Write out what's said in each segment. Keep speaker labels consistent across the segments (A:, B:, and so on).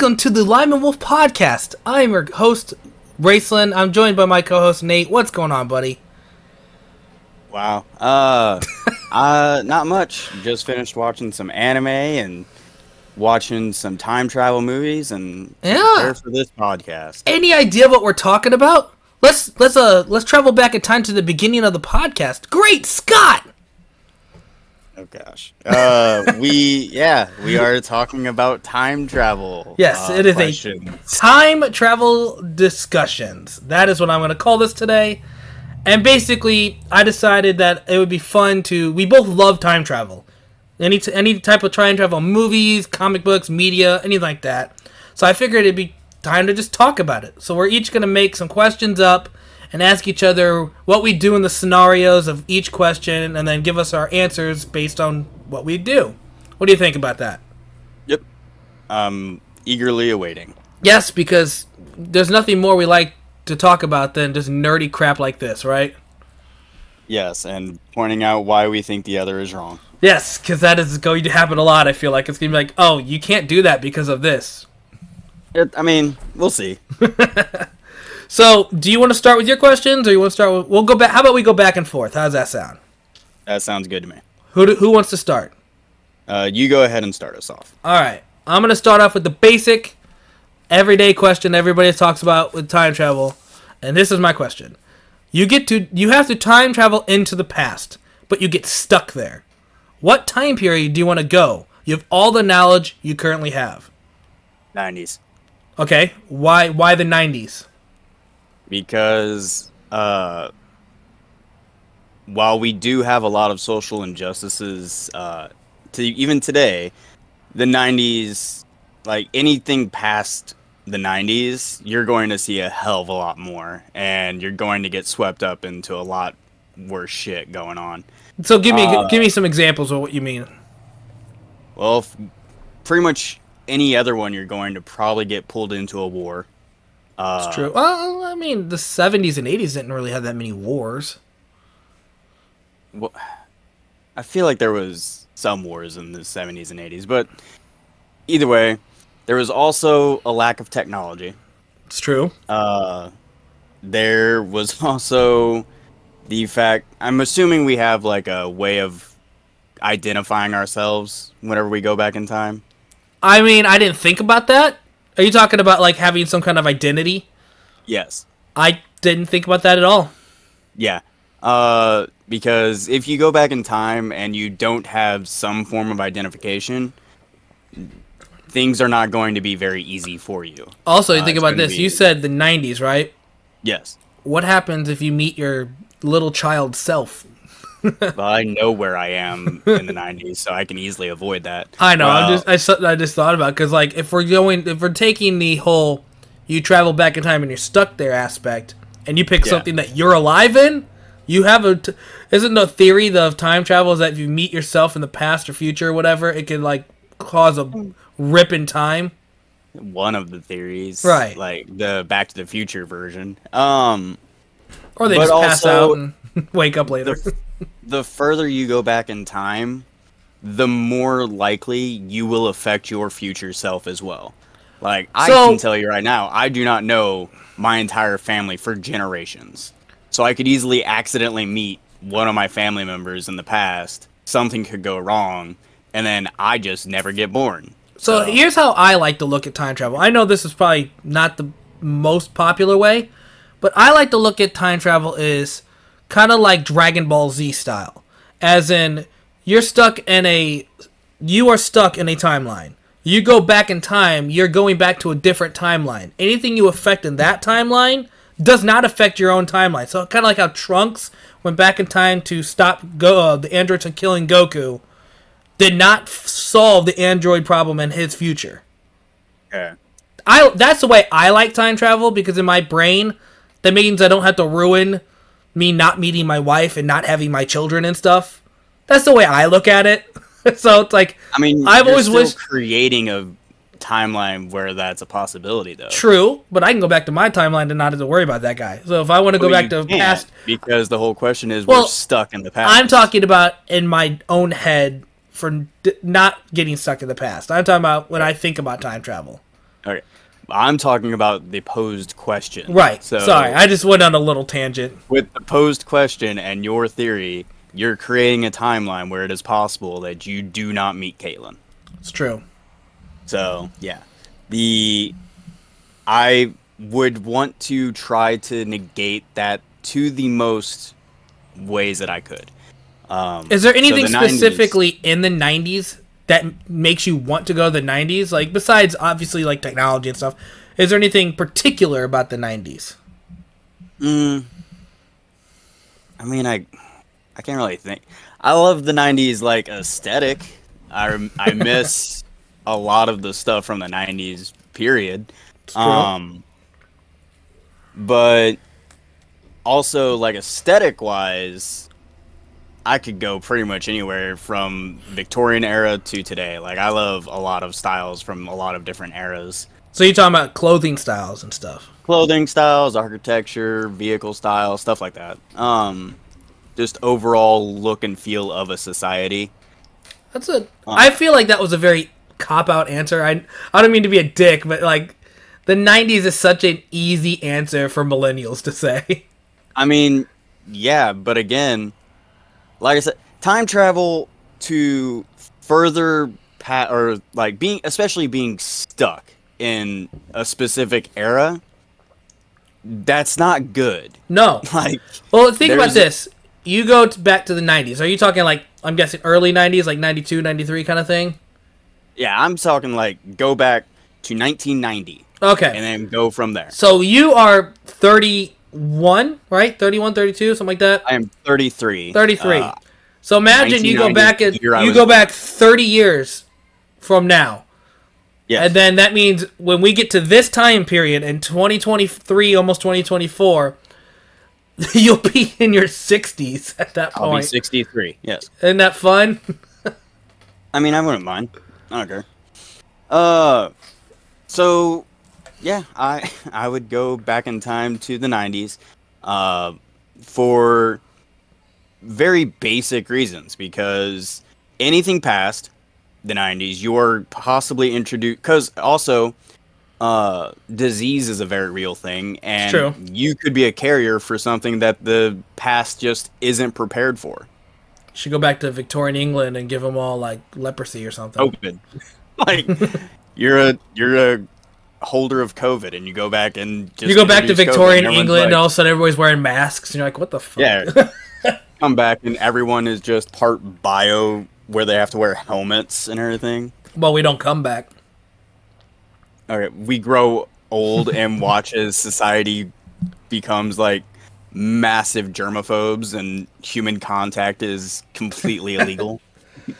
A: welcome to the Lime and Wolf podcast. I'm your host, Braceland. I'm joined by my co-host Nate. What's going on, buddy?
B: Wow. Uh, uh, not much. Just finished watching some anime and watching some time travel movies and
A: Yeah.
B: for this podcast.
A: Any idea what we're talking about? Let's let's uh let's travel back in time to the beginning of the podcast. Great Scott!
B: Oh gosh. Uh, we yeah, we are talking about time travel.
A: Yes,
B: uh,
A: it is a time travel discussions. That is what I'm going to call this today. And basically, I decided that it would be fun to. We both love time travel. Any t- any type of time travel, movies, comic books, media, anything like that. So I figured it'd be time to just talk about it. So we're each going to make some questions up and ask each other what we do in the scenarios of each question, and then give us our answers based on what we do. What do you think about that?
B: Yep. Um, eagerly awaiting.
A: Yes, because there's nothing more we like to talk about than just nerdy crap like this, right?
B: Yes, and pointing out why we think the other is wrong.
A: Yes, because that is going to happen a lot. I feel like it's gonna be like, oh, you can't do that because of this.
B: It, I mean, we'll see.
A: So, do you want to start with your questions, or you want to start with? We'll go back. How about we go back and forth? How does that sound?
B: That sounds good to me.
A: Who do, who wants to start?
B: Uh, you go ahead and start us off.
A: All right, I'm gonna start off with the basic, everyday question everybody talks about with time travel, and this is my question: You get to you have to time travel into the past, but you get stuck there. What time period do you want to go? You have all the knowledge you currently have.
B: 90s.
A: Okay, why why the 90s?
B: Because uh, while we do have a lot of social injustices uh, to even today, the 90s, like anything past the 90s, you're going to see a hell of a lot more, and you're going to get swept up into a lot worse shit going on.
A: So give me
B: Uh,
A: give me some examples of what you mean.
B: Well, f- pretty much any other one, you're going to probably get pulled into a war. Uh,
A: It's true. Well, I mean, the 70s and 80s didn't really have that many wars.
B: Well, I feel like there was some wars in the 70s and 80s, but either way, there was also a lack of technology.
A: It's true.
B: Uh, there was also the fact I'm assuming we have like a way of identifying ourselves whenever we go back in time.
A: I mean, I didn't think about that. Are you talking about like having some kind of identity?
B: Yes.
A: I didn't think about that at all.
B: Yeah. Uh, because if you go back in time and you don't have some form of identification, things are not going to be very easy for you.
A: Also, you
B: Uh,
A: think
B: it's
A: about this.
B: be-
A: You said the 90s, right?
B: Yes.
A: What happens if you meet your little child self?
B: Well, I know where I am in the 90s, so I can easily avoid that.
A: I know. I'm just I, su- I just thought about because like if we're going if we're taking the whole you travel back in time and you're stuck there aspect and you pick
B: Yeah.
A: something that you're alive in, you have a t- isn't the theory of time travel is that if you meet yourself in the past or future or whatever, it can like cause a rip in time.
B: one of the theories,
A: Right.
B: Like the Back to the Future version. Um,
A: Or they
B: But
A: just pass
B: also-
A: out and wake up later.
B: the the further you go back in time, the more likely you will affect your future self as well. Like I
A: So-
B: can tell you right now, I do not know my entire family for generations. So I could easily accidentally meet one of my family members in the past. Something could go wrong, and then I just never get born.
A: So here's how I like to look at time travel. I know this is probably not the most popular way, but I like to look at time travel is kind of like Dragon Ball Z style. As in you're stuck in a you are stuck in a timeline. You go back in time, you're going back to a different timeline. Anything you affect in that timeline does not affect your own timeline. So kind of like how Trunks went back in time to stop go uh, the androids from killing Goku did not f- solve the android problem in his future.
B: Okay.
A: I that's the way I like time travel because in my brain that means I don't have to ruin me not meeting my wife and not having my children and stuff. That's the way I look at it. so it's like
B: I mean,
A: I've always wished-
B: creating a timeline where that's a possibility, though.
A: true, but I can go back to my timeline and not have to worry about that guy. So if I want to go back to past
B: because the whole question is
A: Well,
B: we're stuck in the past.
A: I'm talking about in my own head for d- not getting stuck in the past. I'm talking about when I think about time travel.
B: Okay. I'm talking about the posed question.
A: Right.
B: So
A: Sorry, I just went on a little tangent.
B: with the posed question and your theory, you're creating a timeline where it is possible that you do not meet Caitlin.
A: It's true.
B: So yeah, the I would want to try to negate that to the most ways that I could. Um,
A: Is there
B: so
A: anything
B: the 90s
A: specifically in the 90s that makes you want to go to the 90s? Like, besides obviously like technology and stuff, is there anything particular about the 90s?
B: Mm, I mean, I I can't really think. I love the '90s like aesthetic. I I miss a lot of the stuff from the '90s period. Um, but also like aesthetic wise, I could go pretty much anywhere from Victorian era to today. Like I love a lot of styles from a lot of different eras.
A: So you're talking about clothing styles and stuff.
B: clothing styles, architecture, vehicle style, stuff like that. Um, just overall look and feel of a society.
A: That's a. I feel like that was a very cop out answer. I I don't mean to be a dick, but like the '90s is such an easy answer for millennials to say.
B: I mean, yeah, but again, like I said, time travel to further pat or like being, especially being stuck in a specific era. That's not good.
A: No.
B: Like,
A: Well, think about this. You go t back to the '90s. Are you talking like I'm guessing early '90s, like '92, '93 kind of thing?
B: yeah, I'm talking like go back to 1990
A: Okay.
B: and then go from there.
A: So you are 31, right? 31, 32, something like that.
B: I am 33.
A: 33.
B: Uh,
A: so imagine you go back and you
B: was
A: go back 30 years from now.
B: yes.
A: And then that means when we get to this time period in 2023, almost 2024, you'll be in your 60s at that point.
B: I'll be 63. Yes.
A: Isn't that fun?
B: I mean, I wouldn't mind. I don't care. Uh, so yeah, I I would go back in time to the 90s, uh, for very basic reasons because anything past the 90s, you're possibly introduced because also. Uh, disease is a very real thing, and
A: true.
B: you could be a carrier for something that the past just isn't prepared for.
A: Should go back to Victorian England and give them all like leprosy or something.
B: COVID. like you're a you're a holder of COVID, and you go back and just
A: you go back to
B: COVID,
A: Victorian
B: and everyone's
A: England, and all of a sudden everybody's wearing masks, and you're like, "What the fuck?"
B: yeah, come back and everyone is just part bio, where they have to wear helmets and everything.
A: well, we don't come back.
B: Okay, we grow old and watch as society becomes like massive germaphobes and human contact is completely illegal.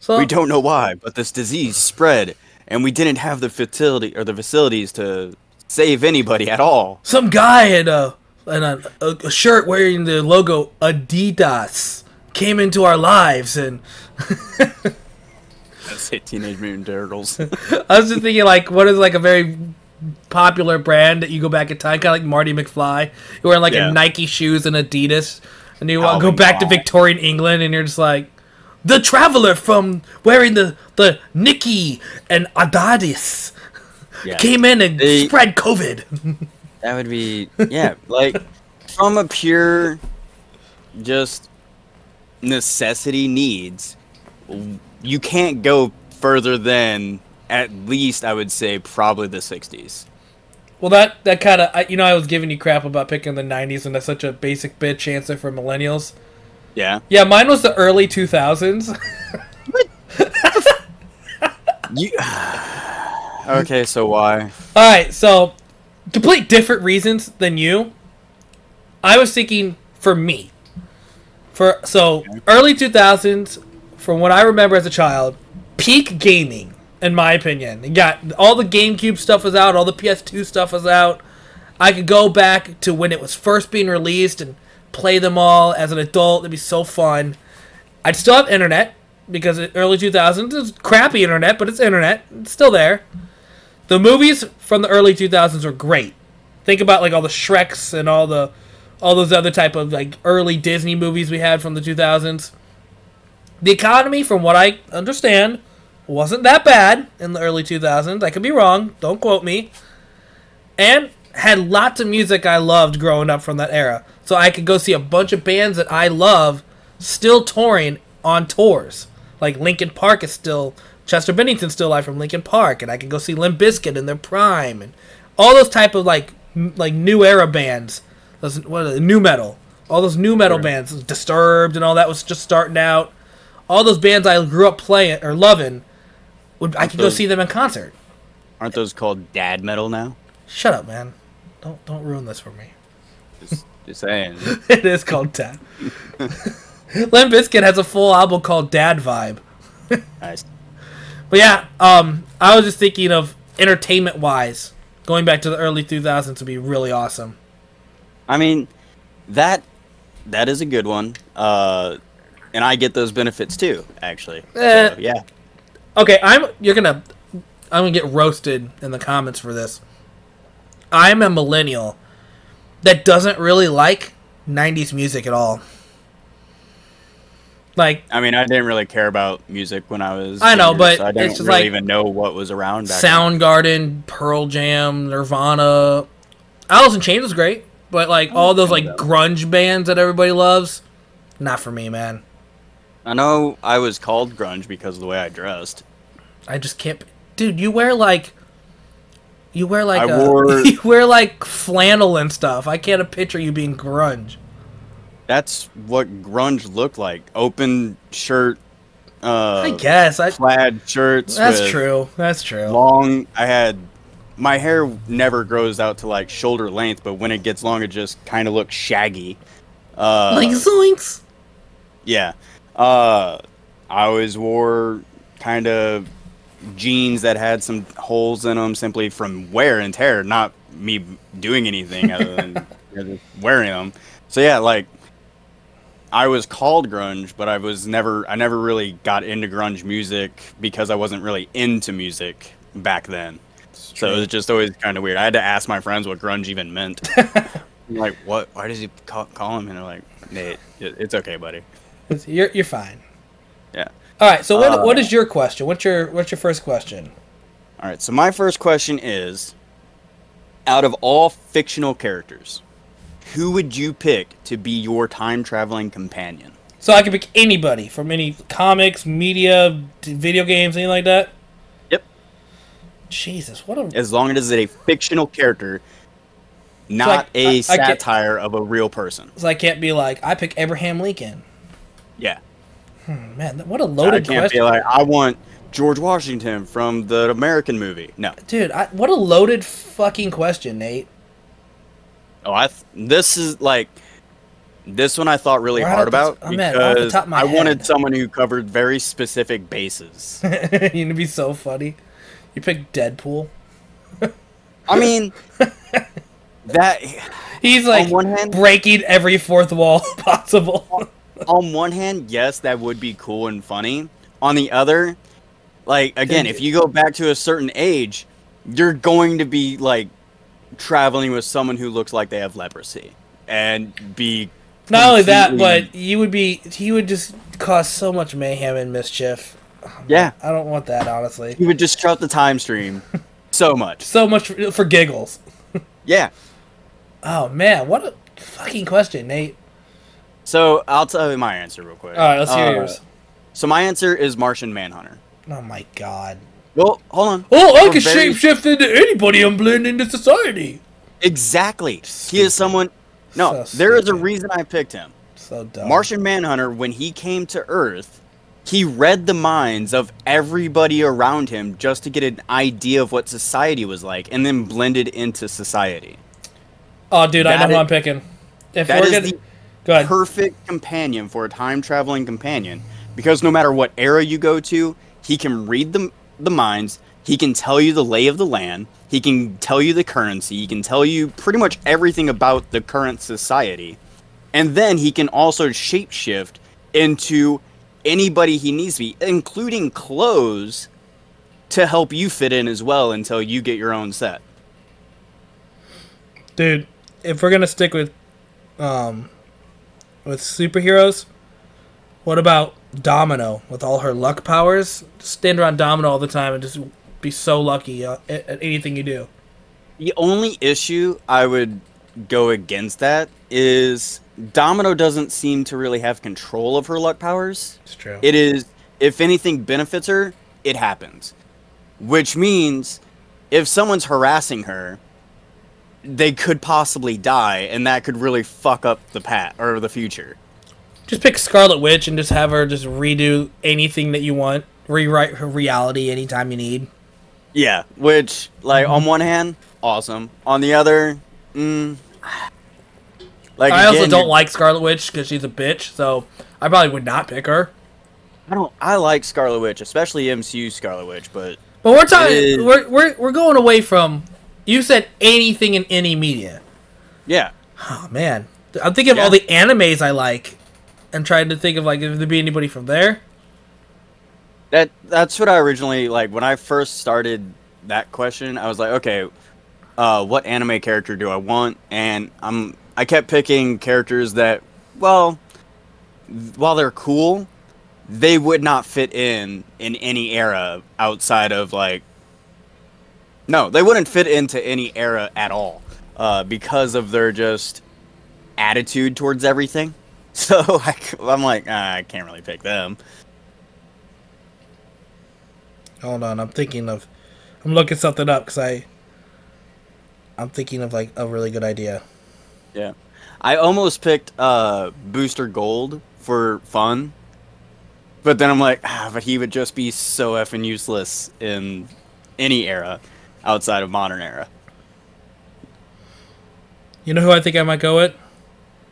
A: So
B: We don't know why, but this disease spread, and we didn't have the fertility or the facilities to save anybody at all.
A: some guy in a in a, a, a shirt wearing the logo Adidas came into our lives, and
B: Let's Teenage Mutant Turtles.
A: I was just thinking, like, what is like a very popular brand that you go back in time, kind of like Marty McFly. You're wearing like
B: Yeah.
A: a Nike shoes and Adidas, and you want to go back to Victorian England, and you're just like. The traveler from wearing the the Nicky and Adidas
B: yeah,
A: came in and
B: They-
A: spread COVID.
B: that would be yeah, like from a pure, just necessity needs. You can't go further than at least I would say probably the '60s.
A: Well, that that kind of you know I was giving you crap about picking the '90s, and that's such a basic bitch answer for millennials.
B: Yeah,
A: Yeah, mine was the early 2000s.
B: you. okay, so why?
A: All right, so complete different reasons than you. I was thinking for me, for so early 2000s, from what I remember as a child, peak gaming, in my opinion. Got all the GameCube stuff was out, all the PS2 stuff was out. I could go back to when it was first being released and play them all as an adult. It'd be so fun. I'd still have internet because early 2000s is crappy internet, but it's internet. It's still there. The movies from the early 2000s are great. Think about like all the Shreks and all the all those other type of like early Disney movies we had from the 2000s. The economy, from what I understand, wasn't that bad in the early 2000s. I could be wrong. Don't quote me. And had lots of music I loved growing up from that era. So I could go see a bunch of bands that I love still touring on tours. Like Linkin Park is still Chester Bennington's still alive from Linkin Park, and I could go see Limp Bizkit in their prime, and all those type of like m- like new era bands. Those what are they, nu metal, all those nu metal
B: Sure.
A: bands, Disturbed and all that was just starting out. All those bands I grew up playing or loving, would I could go see them in concert.
B: Aren't those called dad metal now?
A: Shut up, man! Don't don't ruin this for me.
B: Just, just saying.
A: it is called Dad. Limp Bizkit has a full album called Dad Vibe.
B: Nice.
A: But yeah, um, I was just thinking of entertainment wise, going back to the early 2000s would be really awesome.
B: I mean, that that is a good one. Uh, and I get those benefits too, actually.
A: Eh.
B: So, yeah.
A: Okay, I'm you're gonna I'm gonna get roasted in the comments for this. I'm a millennial that doesn't really like 90s music at all. Like
B: I mean, I didn't really care about music when I was.
A: I know,
B: younger,
A: but
B: so I didn't
A: it's just
B: really
A: like-
B: even know what was around back then.
A: Soundgarden, Pearl Jam, Nirvana, Alice in Chains was great, but like oh, all those like
B: yeah.
A: grunge bands that everybody loves, not for me, man.
B: I know I was called grunge because of the way I dressed.
A: I just can't. Dude, you wear like. You wear like
B: I
A: a,
B: wore-
A: you wear like flannel and stuff. I can't picture you being grunge.
B: That's what grunge looked like. Open shirt, uh,
A: I guess I.
B: plaid shirts.
A: That's true. That's true.
B: Long. I had my hair never grows out to like shoulder length, but when it gets long, it just kind of looks shaggy. Uh,
A: like zoinks.
B: Yeah. Uh, I always wore kind of jeans that had some holes in them simply from wear and tear, not me doing anything other than you know, wearing them. So yeah, like I was called grunge, but I was never I never really got into grunge music because I wasn't really into music back then. So it was just always kind of weird. I had to ask my friends what grunge even meant. Like, what? Why does he call, call him? And they're like, Nate, it's okay, buddy.
A: You're you're fine.
B: Yeah.
A: All right. So what
B: Uh,
A: what is your question? What's your what's your first question?
B: All right. So my first question is: Out of all fictional characters, who would you pick to be your time traveling companion?
A: So I can pick anybody from any comics, media, video games, anything like that.
B: Yep.
A: Jesus, what a
B: As long as it's a fictional character, not
A: I-
B: a
A: I- I
B: satire of a real person.
A: so I can't be like I pick Abraham Lincoln.
B: Yeah.
A: Hmm, man, what a loaded I
B: can't
A: question,
B: be like, I want George Washington from the American movie. No.
A: dude. I, what a loaded fucking question, Nate.
B: Oh, I. Th- this is like. This one I thought really
A: Right
B: hard about
A: t- oh, I'm at- the
B: because
A: top of my
B: I wanted someone who covered very specific bases.
A: You'd be so funny. You pick Deadpool.
B: I mean, that
A: He's like
B: one hand-
A: breaking every fourth wall possible.
B: On one hand, yes, that would be cool and funny. On the other, like again, if you go back to a certain age, you're going to be like traveling with someone who looks like they have leprosy and be
A: Not only that, but you would be he would just cause so much mayhem and mischief.
B: yeah,
A: I don't want that honestly.
B: he would disrupt the time stream so much.
A: So much for, for giggles.
B: Yeah.
A: Oh man, what a fucking question, Nate.
B: So I'll tell you my answer real quick.
A: All right, let's hear
B: Uh,
A: yours.
B: So my answer is Martian Manhunter.
A: Oh my god.
B: Well, hold on.
A: Oh, I
B: For
A: can
B: very-
A: shapeshift into anybody and blend into society.
B: Exactly. He is someone. No,
A: So
B: there is a reason I picked him.
A: So dumb.
B: Martian Manhunter, when he came to Earth, he read the minds of everybody around him just to get an idea of what society was like, and then blended into society.
A: Oh, dude, I know
B: That
A: who
B: is-
A: I'm picking. If
B: That
A: we're
B: is
A: gonna
B: the
A: go ahead.
B: Perfect companion for a time traveling companion because no matter what era you go to, he can read the the minds. He can tell you the lay of the land. He can tell you the currency. He can tell you pretty much everything about the current society. And then he can also shapeshift into anybody he needs to be, including clothes, to help you fit in as well until you get your own set.
A: dude if we're gonna stick with um with superheroes what about Domino with all her luck powers. Just stand around Domino all the time and just be so lucky uh, at, at anything you do.
B: The only issue I would go against that is Domino doesn't seem to really have control of her luck powers.
A: It's true.
B: It is, if anything benefits her, it happens. Which means if someone's harassing her, they could possibly die, and that could really fuck up the pat or the future.
A: just pick Scarlet Witch and just have her just redo anything that you want. Rewrite her reality anytime you need.
B: Yeah, which, like, on one hand, awesome. On the other, mm, like
A: I also don't like Scarlet Witch because she's a bitch, so I probably would not pick her.
B: I don't. I like Scarlet Witch, especially MCU Scarlet Witch, but
A: But we're talking. We're, we're we're going away from. You said anything in any media.
B: yeah,
A: Oh man, I'm thinking of all the animes I like, and trying to think of like if there'd be anybody from there.
B: that that's what I originally like when I first started that question. I was like, okay, uh, what anime character do I want? And I'm I kept picking characters that, well, while they're cool, they would not fit in in any era outside of like. No, they wouldn't fit into any era at all, uh, because of their just attitude towards everything. So I, am like, ah, I can't really pick them.
A: Hold on, I'm thinking of. I'm looking something up because I. I'm thinking of like a really good idea.
B: Yeah. I almost picked uh Booster Gold for fun. But then I'm like, ah, but he would just be so effing useless in any era outside of modern era.
A: You know who I think I might go with?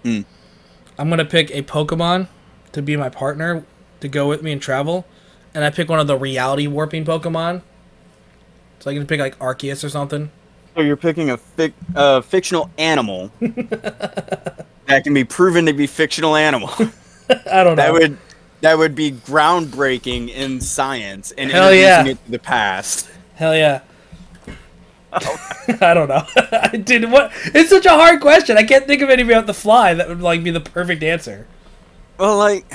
B: Hmm.
A: I'm gonna pick a Pokemon to be my partner to go with me and travel, and I pick one of the reality warping Pokemon. So I can pick like Arceus or something.
B: So you're picking a fic- uh, fictional animal that can be proven to be fictional animal.
A: I don't know.
B: that would that would be groundbreaking in science and
A: Hell
B: introducing
A: yeah.
B: it to the past.
A: Hell yeah. I don't know. I did what? It's such a hard question. I can't think of anybody off the fly that would like be the perfect answer.
B: Well, like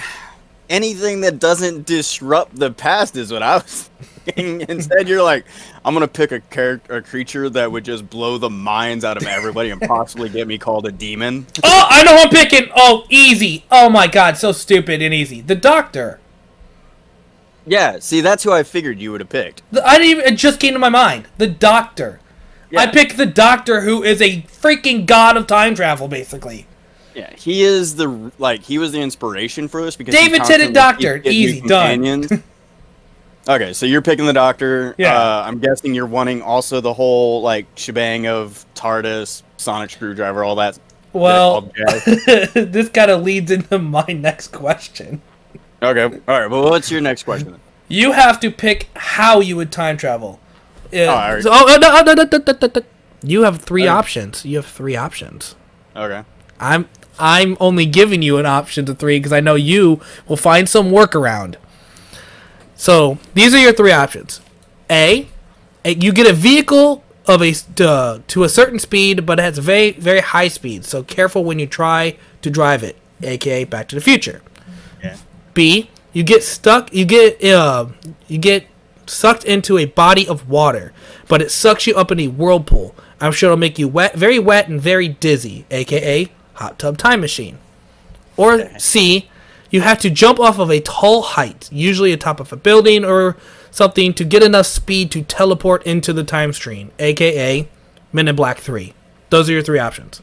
B: anything that doesn't disrupt the past is what I was thinking. Instead, you're like, I'm gonna pick a character, a creature that would just blow the minds out of everybody and possibly get me called a demon.
A: Oh, I know who I'm picking. Oh, easy. Oh my god, so stupid and easy. The Doctor.
B: Yeah, see, that's who I figured you would have picked.
A: I didn't even. It just came to my mind. The Doctor. I
B: Yeah.
A: picked the Doctor, who is a freaking god of time travel, basically.
B: Yeah, he is the like he was the inspiration for this because
A: David Tennant Doctor, easy, done.
B: okay, so you're picking the Doctor.
A: Yeah.
B: Uh, I'm guessing you're wanting also the whole like shebang of TARDIS, sonic screwdriver, all that.
A: Well, this kind of leads into my next question.
B: okay, all right. Well, what's your next question? Then?
A: You have to pick how you would time travel. Yeah.
B: Oh,
A: so- oh, no, no, no, no, no, no, no. You have three
B: Okay.
A: options. You have three options.
B: Okay.
A: I'm I'm only giving you an option to three because I know you will find some workaround. So these are your three options. A, you get a vehicle of a to, to a certain speed, but it has very very high speed. So careful when you try to drive it, aka Back to the Future.
B: Yeah.
A: B, you get stuck. You get uh, you get sucked into a body of water, but it sucks you up in a whirlpool. I'm sure it'll make you wet, very wet and very dizzy, aka hot tub time machine. Or C, you have to jump off of a tall height, usually atop of a building or something, to get enough speed to teleport into the time stream, aka Men in Black 3. Those are your three options.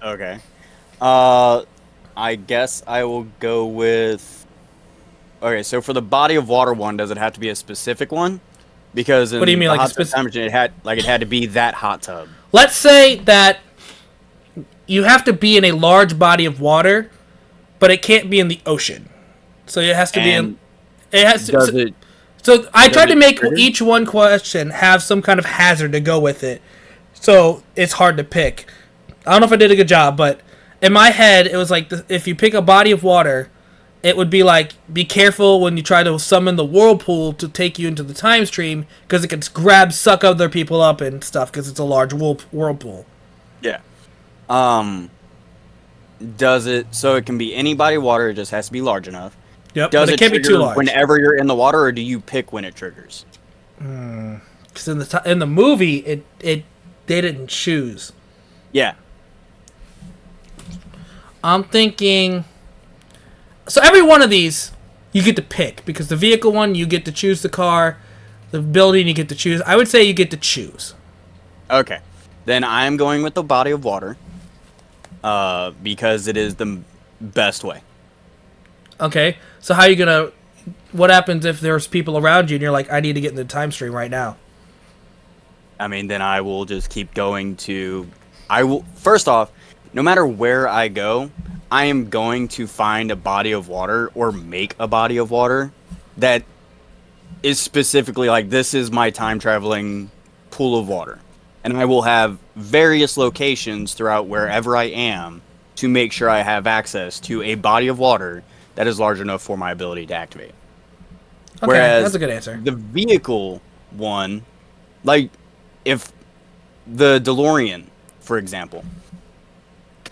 B: Okay. Uh, I guess I will go with. Okay, so for the body of water one, does it have to be a specific one? Because in
A: What do you mean, like a
B: hot
A: speci-
B: it had like it had to be that hot tub.
A: Let's say that you have to be in a large body of water, but it can't be in the ocean. So it has to be in.
B: And
A: It has to.
B: does
A: so,
B: it?
A: so I tried to make
B: trigger?
A: each one question have some kind of hazard to go with it, so it's hard to pick. I don't know if I did a good job, but in my head it was like the, if you pick a body of water, it would be like be careful when you try to summon the whirlpool to take you into the time stream because it can grab, suck other people up and stuff because it's a large whirlpool.
B: Yeah. Um. does it so it can be any body water? It just has to be large enough.
A: Yep,
B: Does
A: but it, can't be too large.
B: whenever you're in the water, or do you pick when it triggers?
A: Because in the t- in the movie, it it they didn't choose.
B: Yeah.
A: I'm thinking. So every one of these, you get to pick because the vehicle one you get to choose the car, the building you get to choose. I would say you get to choose.
B: Okay. Then I'm going with the body of water. Uh, because it is the best way.
A: Okay, so how are you gonna? What happens if there's people around you and you're like, I need to get in the time stream right now?
B: I mean, then I will just keep going to. I will. First off, no matter where I go, I am going to find a body of water or make a body of water that is specifically like this is my time traveling pool of water. And I will have various locations throughout wherever I am to make sure I have access to a body of water that is large enough for my ability to activate.
A: Okay,
B: Whereas
A: that's a good answer.
B: The vehicle one, like if the DeLorean, for example,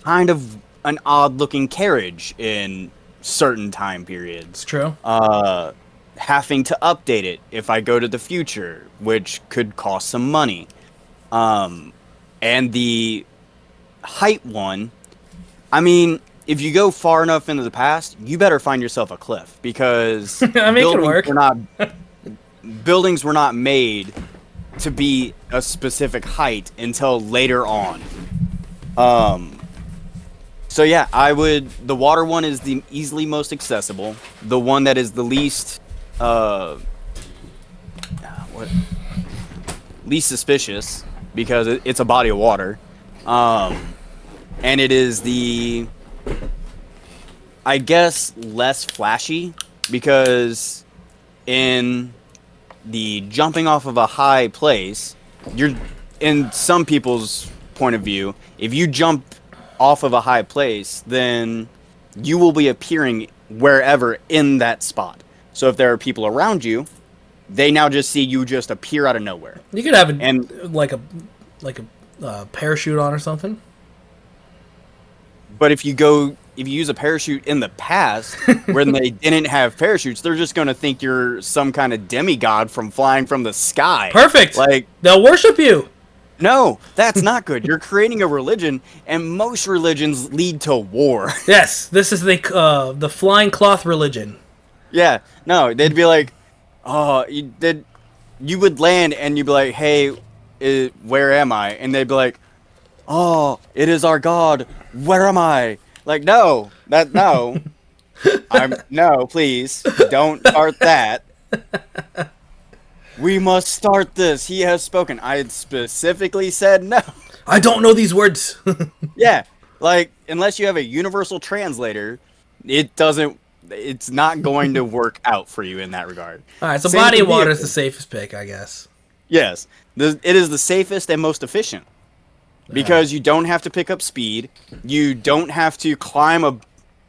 B: kind of an odd looking carriage in certain time periods.
A: It's true.
B: Uh, having to update it if I go to the future, which could cost some money. Um, and the height one, I mean, if you go far enough into the past, you better find yourself a cliff because
A: I mean,
B: buildings. Were not, buildings were not made to be a specific height until later on. Um, so yeah, I would. The water one is the easily most accessible. The one that is the least, uh, what, least suspicious because it, it's a body of water, um, and it is the, I guess, less flashy because in the jumping off of a high place, you're in some people's point of view, if you jump off of a high place, then you will be appearing wherever in that spot. So if there are people around you, they now just see you just appear out of nowhere.
A: You could have a,
B: And-
A: like a like a uh, parachute on or something.
B: But if you go if you use a parachute in the past when they didn't have parachutes, they're just going to think you're some kind of demigod from flying from the sky.
A: Perfect.
B: Like
A: They'll worship you.
B: No, that's not good. You're creating a religion, and most religions lead to war.
A: Yes, this is the uh, the flying cloth religion.
B: yeah, no, they'd be like, oh, you did, you would land, and you'd be like, hey, i where am I? And they'd be like, oh, it is our God. Where am I? Like, no, that no, I'm no, please don't start that. We must start this. He has spoken. I had specifically said no.
A: I don't know these words.
B: Yeah, like unless you have a universal translator, it doesn't. It's not going to work out for you in that regard.
A: All right, so
B: Same
A: body of water is the safest pick, I guess.
B: Yes, the, it is the safest and most efficient because you don't have to pick up speed. You don't have to climb a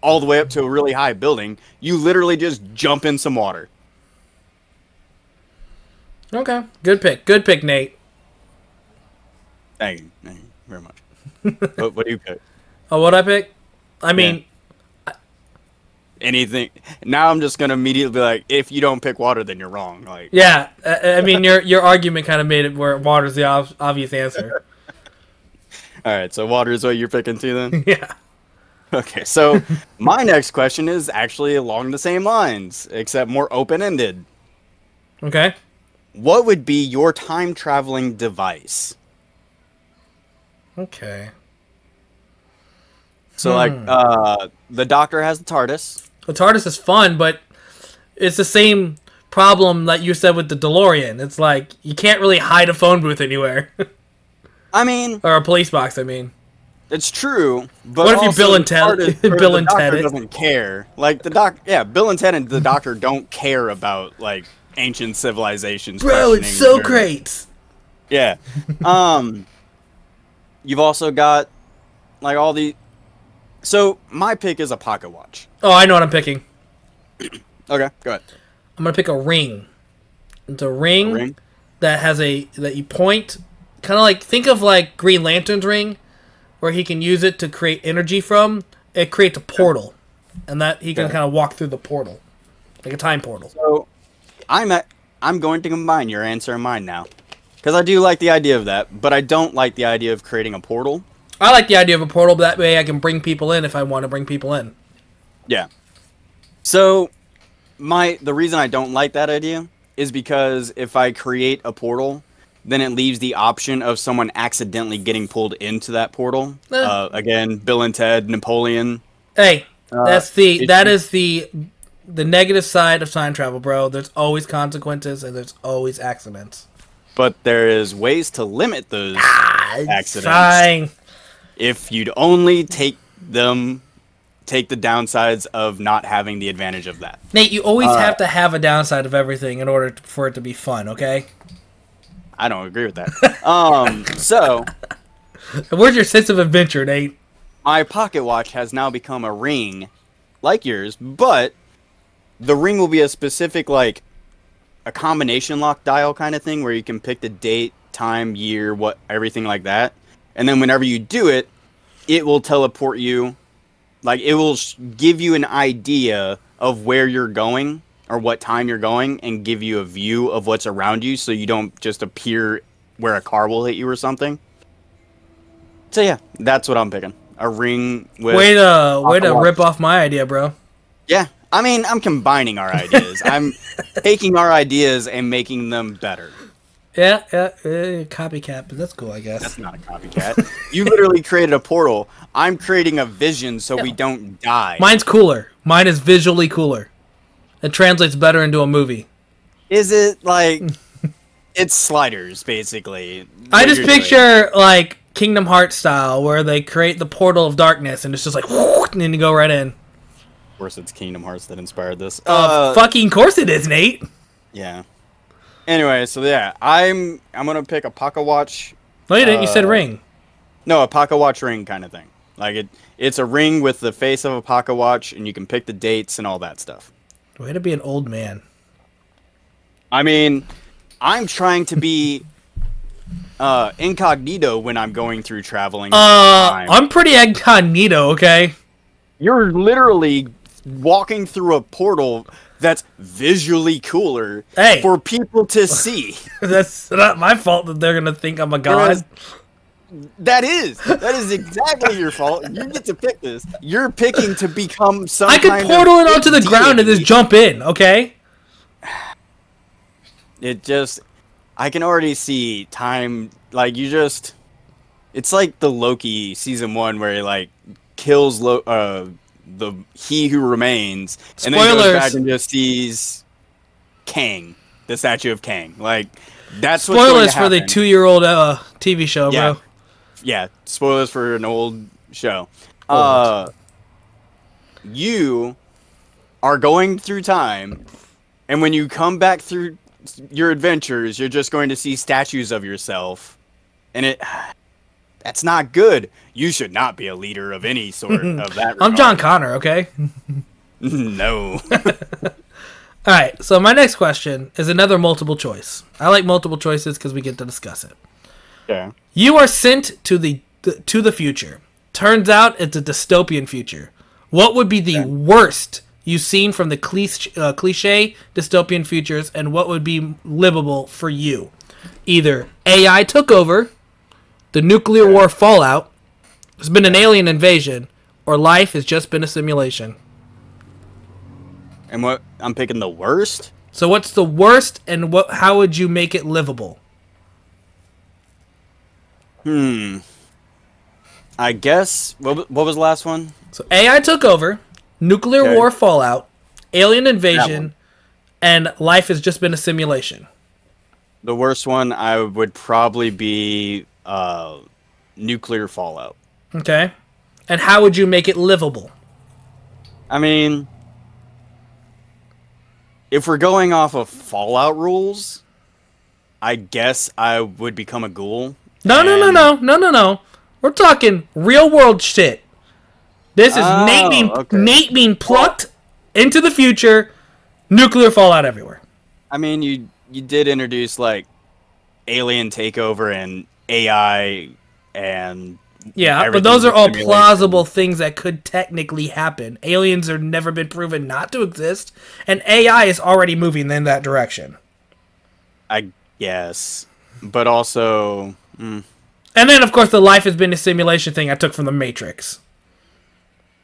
B: all the way up to a really high building. You literally just jump in some water.
A: Okay, good pick. Good pick, Nate.
B: Thank you, thank you very much. what, what do you pick?
A: Oh, what I pick? I mean,
B: Anything? Now I'm just gonna immediately be like, if you don't pick water, then you're wrong. Like,
A: yeah. I, I mean, your your argument kind of made it where water's the ob- obvious answer.
B: all right, so water is what you're picking too, then.
A: yeah.
B: Okay, so my next question is actually along the same lines, except more open ended.
A: Okay.
B: What would be your time traveling device?
A: Okay.
B: So, like,
A: Hmm.
B: uh, the doctor has the TARDIS.
A: The TARDIS is fun, but it's the same problem that you said with the DeLorean. It's like you can't really hide a phone booth anywhere,
B: I mean,
A: or a police box. I mean,
B: it's true, but
A: What if you Bill and Ted- Bill and Ted
B: doesn't care. Like the doc, yeah, Bill and Ted and the doctor don't care about like ancient civilizations.
A: bro, it's so
B: their-
A: great.
B: Yeah. Um you've also got like all the So my pick is a pocket watch.
A: Oh, I know what I'm picking.
B: Okay, go ahead.
A: I'm gonna pick a ring. It's a ring,
B: Ring.
A: that has a that you point, kind of like think of like Green Lantern's ring, where he can use it to create energy from, it creates a portal, and that he can
B: Okay.
A: kind of walk through the portal, like a time portal.
B: So I'm at, I'm going to combine your answer and mine now, because I do like the idea of that, but I don't like the idea of creating a portal.
A: I like the idea of a portal, but that way I can bring people in if I want to bring people in.
B: Yeah. So my the reason I don't like that idea is because if I create a portal, then it leaves the option of someone accidentally getting pulled into that portal.
A: Eh.
B: Uh, again, Bill and Ted, Napoleon.
A: Hey, that's the that is the the negative side of time travel, bro. There's always consequences and there's always accidents.
B: But there is ways to limit those accidents
A: Fine.
B: if you'd only take them take the downsides of not having the advantage of that.
A: Nate, you always
B: Uh,
A: have to have a downside of everything in order to, for it to be fun, okay?
B: I don't agree with that. um, so
A: Where's your sense of adventure, Nate?
B: my pocket watch has now become a ring like yours, but the ring will be a specific like a combination lock dial kind of thing where you can pick the date, time, year, what everything like that. And then whenever you do it, it will teleport you like it will sh- give you an idea of where you're going or what time you're going and give you a view of what's around you so you don't just appear where a car will hit you or something. So yeah, that's what I'm picking. A ring with
A: Way to way to rip off my idea, bro.
B: Yeah, I mean, I'm combining our ideas. I'm taking our ideas and making them better.
A: Yeah, yeah, eh, copycat, but that's cool, I guess.
B: That's not a copycat. you literally created a portal. I'm creating a vision so we don't die.
A: Mine's cooler. Mine is visually cooler. It translates better into a movie.
B: Is it like it's sliders basically?
A: I just
B: you're doing.
A: picture like Kingdom Hearts style, where they create the portal of darkness, and it's just like, and then you go right in.
B: Of course, it's Kingdom Hearts that inspired this.
A: Uh,
B: Uh,
A: fucking course it is, Nate.
B: yeah. Anyway, so yeah, I'm I'm gonna pick a pocket watch.
A: No, you didn't. You said
B: Uh,
A: ring.
B: No, a pocket watch ring kind of thing. Like it, it's a ring with the face of a pocket watch, and you can pick the dates and all that stuff.
A: Way to be an old man.
B: I mean, I'm trying to be uh, incognito when I'm going through traveling.
A: Uh. I'm pretty incognito, okay?
B: You're literally walking through a portal that's visually cooler
A: Hey.
B: for people to see.
A: That's not my fault that they're gonna think I'm a god.
B: That is that is exactly your fault. You get to pick this. You're picking to become some.
A: I could portal it onto the ground and just jump in, okay?
B: it just i can already see time like you just it's like the loki season one where he like kills Lo- uh the he who remains and then he goes back and just sees kang the statue of kang. Like that's
A: Spoilers for the two-year-old uh, TV show,
B: yeah
A: bro.
B: yeah. Spoilers for an old show. Uh you are going through time and when you come back through your adventures you're just going to see statues of yourself and it that's not good you should not be a leader of any sort of that
A: I'm John. Connor, okay?
B: no
A: All right. So my next question is another multiple choice. I like multiple choices because we get to discuss it.
B: yeah
A: You are sent to the to the future. Turns out it's a dystopian future. What would be the worst you've seen from the cliche, uh, cliche dystopian futures, and what would be livable for you? Either AI took over, the nuclear war fallout, there's been an alien invasion, or life has just been a simulation.
B: and what i'm picking the worst
A: So what's the worst, and what? How would you make it livable?
B: hmm i guess what, what was the last one
A: So AI took over, nuclear
B: Okay.
A: war fallout, alien invasion, and life has just been a simulation.
B: The worst one I would probably be uh, nuclear fallout.
A: Okay. And how would you make it livable?
B: I mean, if we're going off of Fallout rules, I guess I would become a ghoul.
A: No, no, no, no, no, no, no. We're talking real world shit. This is
B: Oh,
A: Nate being
B: okay.
A: Nate being plucked into the future, nuclear fallout everywhere.
B: I mean, you you did introduce like alien takeover and AI and
A: Yeah, but those are all
B: simulation.
A: plausible things that could technically happen. Aliens have never been proven not to exist, and AI is already moving in that direction.
B: I guess, but also, mm,
A: And then, of course, the life has been a simulation thing I took from the Matrix.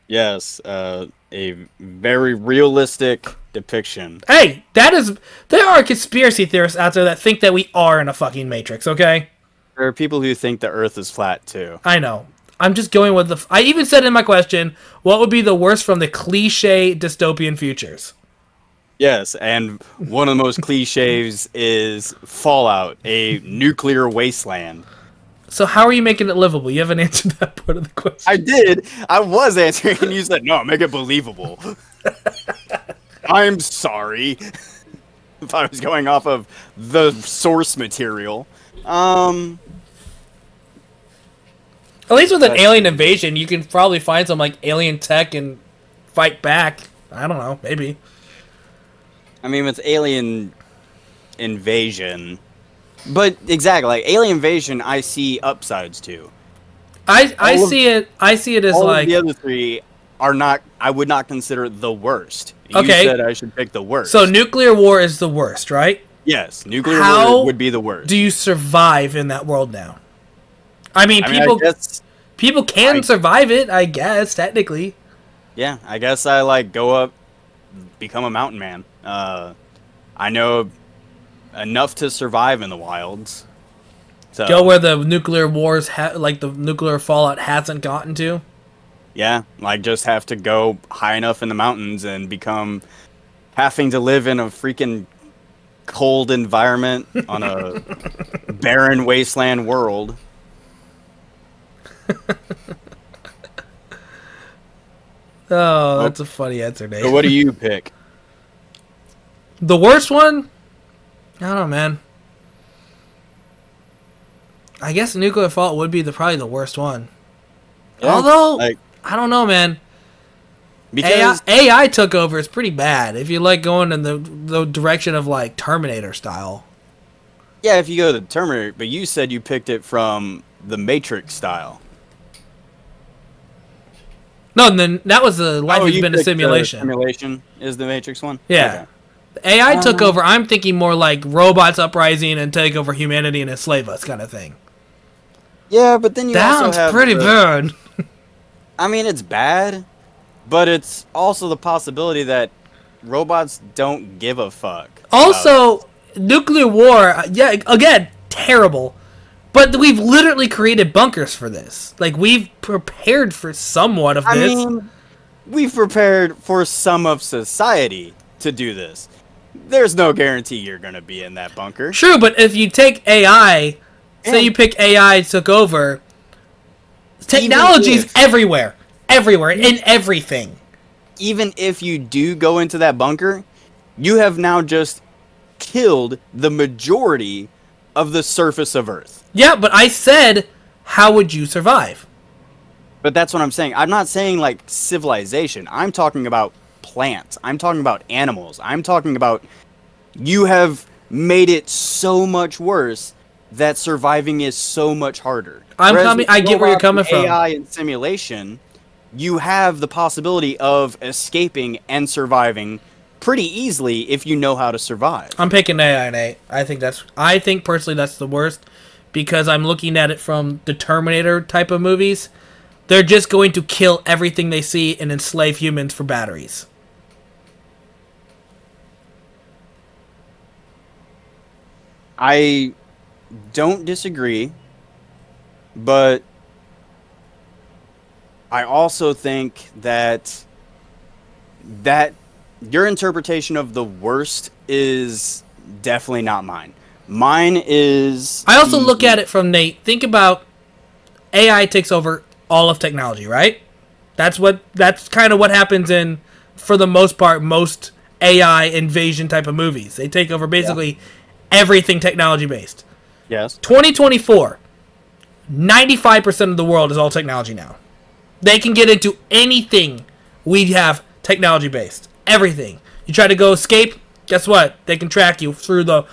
B: yes, uh, a very realistic depiction.
A: Hey, that is. There are conspiracy theorists out there that think that we are in a fucking Matrix, okay?
B: There are people who think the Earth is flat too.
A: I know. I'm just going with the. I even said in my question, what would be the worst from the cliche dystopian futures?
B: Yes, and one of the most cliches is Fallout, a nuclear wasteland.
A: So, how are you making it livable? You haven't answered that part of the question.
B: I did. I was answering, and you said, "No, make it believable." I'm sorry if I was going off of the source material. Um,
A: At least with an alien invasion, you can probably find some like alien tech and fight back. I don't know, maybe.
B: I mean, with alien invasion, but exactly like alien invasion, I see upsides to.
A: I I
B: All of-
A: see it. I see it as
B: All
A: like
B: of the other three are not. I would not consider the worst.
A: Okay.
B: You said I should pick the worst.
A: so. Nuclear war is the worst, right?
B: Yes, nuclear
A: How
B: war would be the worst.
A: Do you survive in that world now? I mean,
B: I mean,
A: people
B: I guess,
A: people can
B: I-
A: survive it. I guess technically.
B: yeah, I guess I like go up, become a mountain man. Uh, I know enough to survive in the wilds. So
A: Go where the nuclear wars, ha- like the nuclear fallout, hasn't gotten to.
B: yeah, like just have to go high enough in the mountains and become having to live in a freaking cold environment on a barren wasteland world.
A: Oh, that's a funny answer, Nate.
B: So what do you pick?
A: The worst one? I don't know, man. I guess nuclear fallout would be the probably the worst one. Although
B: like
A: I don't know, man. AI,
B: because
A: AI took over is pretty bad. If you like going in the the direction of like Terminator style.
B: yeah, if you go to Terminator, but you said you picked it from the Matrix style.
A: No, then that was the life
B: Oh,
A: has
B: you
A: been a
B: picked the
A: simulation.
B: simulation is the Matrix one.
A: Yeah.
B: Okay.
A: AI took
B: Um,
A: over. I'm thinking more like robots uprising and take over humanity and enslave us, kind of thing.
B: Yeah, but then you
A: Sounds
B: also have
A: pretty
B: the-
A: bad.
B: I mean, it's bad, but it's also the possibility that robots don't give a fuck.
A: Also, nuclear war. Yeah, again, terrible. But we've literally created bunkers for this. Like we've prepared for somewhat of
B: I
A: this.
B: mean, we've prepared for some of society to do this. There's no guarantee you're gonna be in that bunker.
A: True, but if you take AI, say you pick AI took over, technology's everywhere, everywhere, in everything.
B: Even if you do go into that bunker, you have now just killed the majority of the surface of Earth.
A: Yeah, but I said, how would you survive?
B: But that's what I'm saying. I'm not saying like civilization. I'm talking about plants. I'm talking about animals. I'm talking about you have made it so much worse that surviving is so much harder.
A: I'm
B: Whereas
A: coming- I get where you're coming
B: and
A: from.
B: AI and simulation, you have the possibility of escaping and surviving pretty easily if you know how to survive.
A: I'm picking AI and A. I think that's. I think personally that's the worst because I'm looking at it from the Terminator type of movies. They're just going to kill everything they see and enslave humans for batteries.
B: I don't disagree, but I also think that that your interpretation of the worst is definitely not mine. Mine is
A: I also
B: the-
A: look at it from Nate. Think about AI takes over all of technology, right? That's what that's kind of what happens in for the most part most AI invasion type of movies. They take over basically everything technology based.
B: Yes.
A: 2024 95% of the world is all technology now. They can get into anything we have technology based. Everything. You try to go escape, guess what? They can track you through the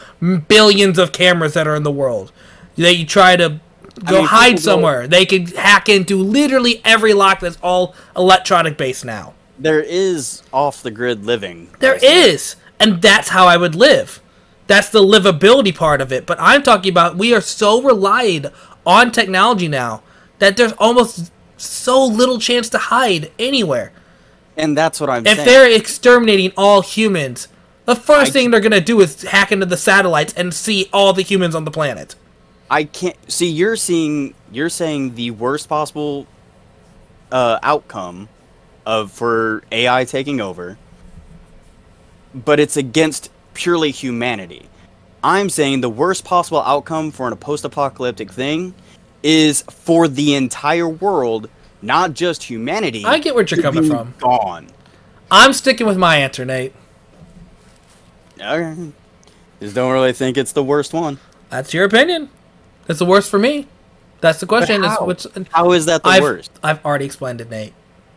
A: billions of cameras that are in the world. That you try to go
B: mean,
A: hide
B: people go-
A: somewhere. They can hack into literally every lock that's all electronic based now.
B: There is off the grid living.
A: There is, and that's how I would live. That's the livability part of it. But I'm talking about we are so relied on technology now that there's almost so little chance to hide anywhere.
B: and that's what I'm saying.
A: If
B: saying.
A: they're exterminating all humans, the first
B: I-
A: thing they're gonna do is hack into the satellites and see all the humans on the planet.
B: I can't see. You're seeing. You're saying the worst possible uh, outcome of for AI taking over, but it's against purely humanity. I'm saying the worst possible outcome for an post-apocalyptic thing is for the entire world, not just humanity.
A: I get where you're coming from.
B: Gone.
A: I'm sticking with my answer, Nate.
B: Okay. Just don't really think it's the worst one.
A: That's your opinion. It's the worst for me. That's the question. Is
B: how?
A: which
B: How is that the
A: I've,
B: worst?
A: I've already explained it, Nate.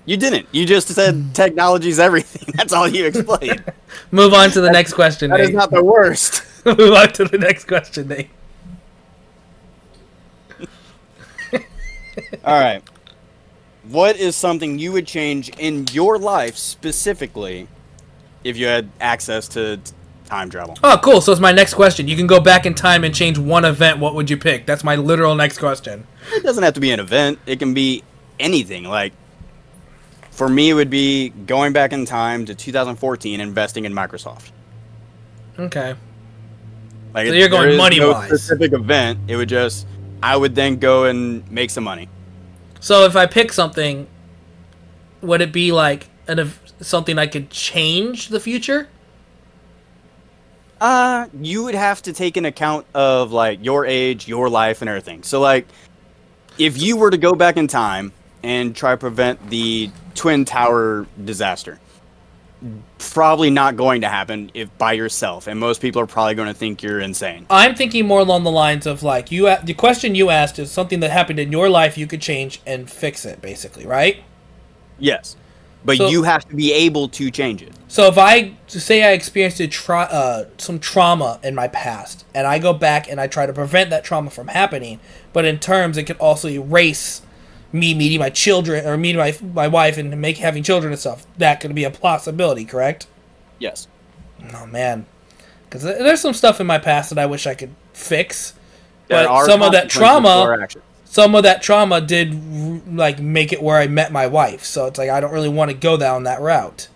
B: You didn't. You just said hmm. technology's everything. That's all you explained.
A: Move on to the next question,
B: That is
A: Nate.
B: not the worst.
A: Move on to the next question, Nate.
B: All right. What is something you would change in your life specifically if you had access to time travel?
A: Oh, cool. So it's my next question. You can go back in time and change one event. What would you pick? That's my literal next question.
B: It doesn't have to be an event. It can be anything. Like for me, it would be going back in time to 2014, investing in Microsoft.
A: Okay.
B: Like
A: So
B: it-
A: you're going
B: is no
A: money-wise.
B: Specific event. It would just. I would then go and make some money.
A: So if I pick something, would it be like an ev- something I could change the future?
B: Uh, you would have to take an account of like your age, your life, and everything. So like, if you were to go back in time and try to prevent the twin tower disaster, probably not going to happen if by yourself, and most people are probably going to think you're insane.
A: I'm thinking more along the lines of like you. The question you asked is something that happened in your life you could change and fix it, basically, right?
B: Yes, but
A: So-
B: you have to be able to change it.
A: So if I to say I experienced a tra- uh, some trauma in my past, and I go back and I try to prevent that trauma from happening, but in terms it could also erase me meeting my children or meeting my my wife and make having children and stuff. That could be a possibility, correct?
B: Yes.
A: Oh man, because there's some stuff in my past that I wish I could fix.
B: There
A: But some of that trauma- Some of that trauma did like make it where I met my wife, so it's like I don't really want to go down that route.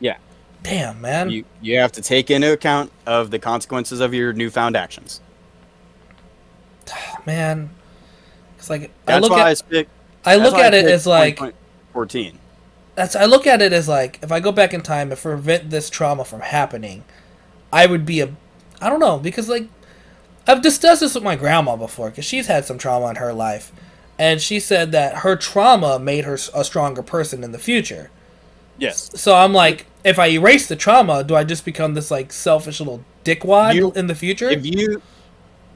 B: Yeah.
A: Damn, man.
B: You you have to take into account of the consequences of your newfound actions.
A: man. It's like I look
B: why I
A: at
B: speak.
A: I
B: That's
A: look at it as like
B: 14.
A: that's I look at it as like if I go back in time and prevent this trauma from happening, I would be a I don't know because like I've discussed this with my grandma before because she's had some trauma in her life, and she said that her trauma made her a stronger person in the future.
B: Yes.
A: So I'm like, if I erase the trauma, do I just become this like selfish little dickwad
B: You-
A: in the future?
B: If you,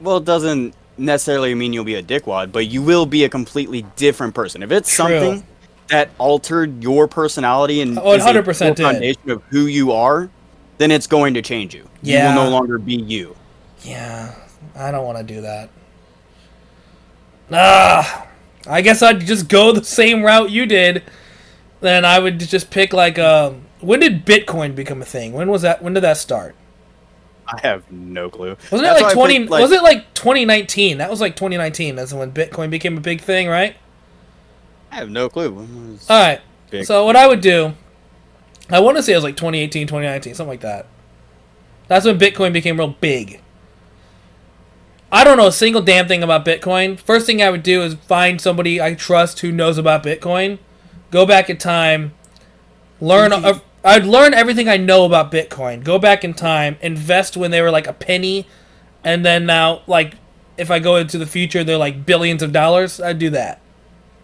B: well, it doesn't necessarily mean you'll be a dickwad, but you will be a completely different person. If it's
A: True.
B: something that altered your personality and
A: Oh, it
B: is a
A: 100%
B: core foundation of who you are, then it's going to change you.
A: Yeah.
B: You will no longer be you.
A: Yeah, I don't want to do that. Ah, I guess I'd just go the same route you did. Then I would just pick like um. When did Bitcoin become a thing? When was that? When did that start?
B: I have no clue.
A: Wasn't
B: That's
A: it like twenty?
B: picked, like-
A: was it like twenty nineteen? That was like twenty nineteen. That's when Bitcoin became a big thing, right?
B: I have no clue. When was
A: All right.
B: big?
A: So what I would do, I want to say it was like 2018, 2019, something like that. That's when Bitcoin became real big. I don't know a single damn thing about Bitcoin. First thing I would do is find somebody I trust who knows about Bitcoin, go back in time, learn. uh, I'd learn everything I know about Bitcoin. Go back in time, invest when they were like a penny, and then now like if I go into the future they're like billions of dollars. I'd do that.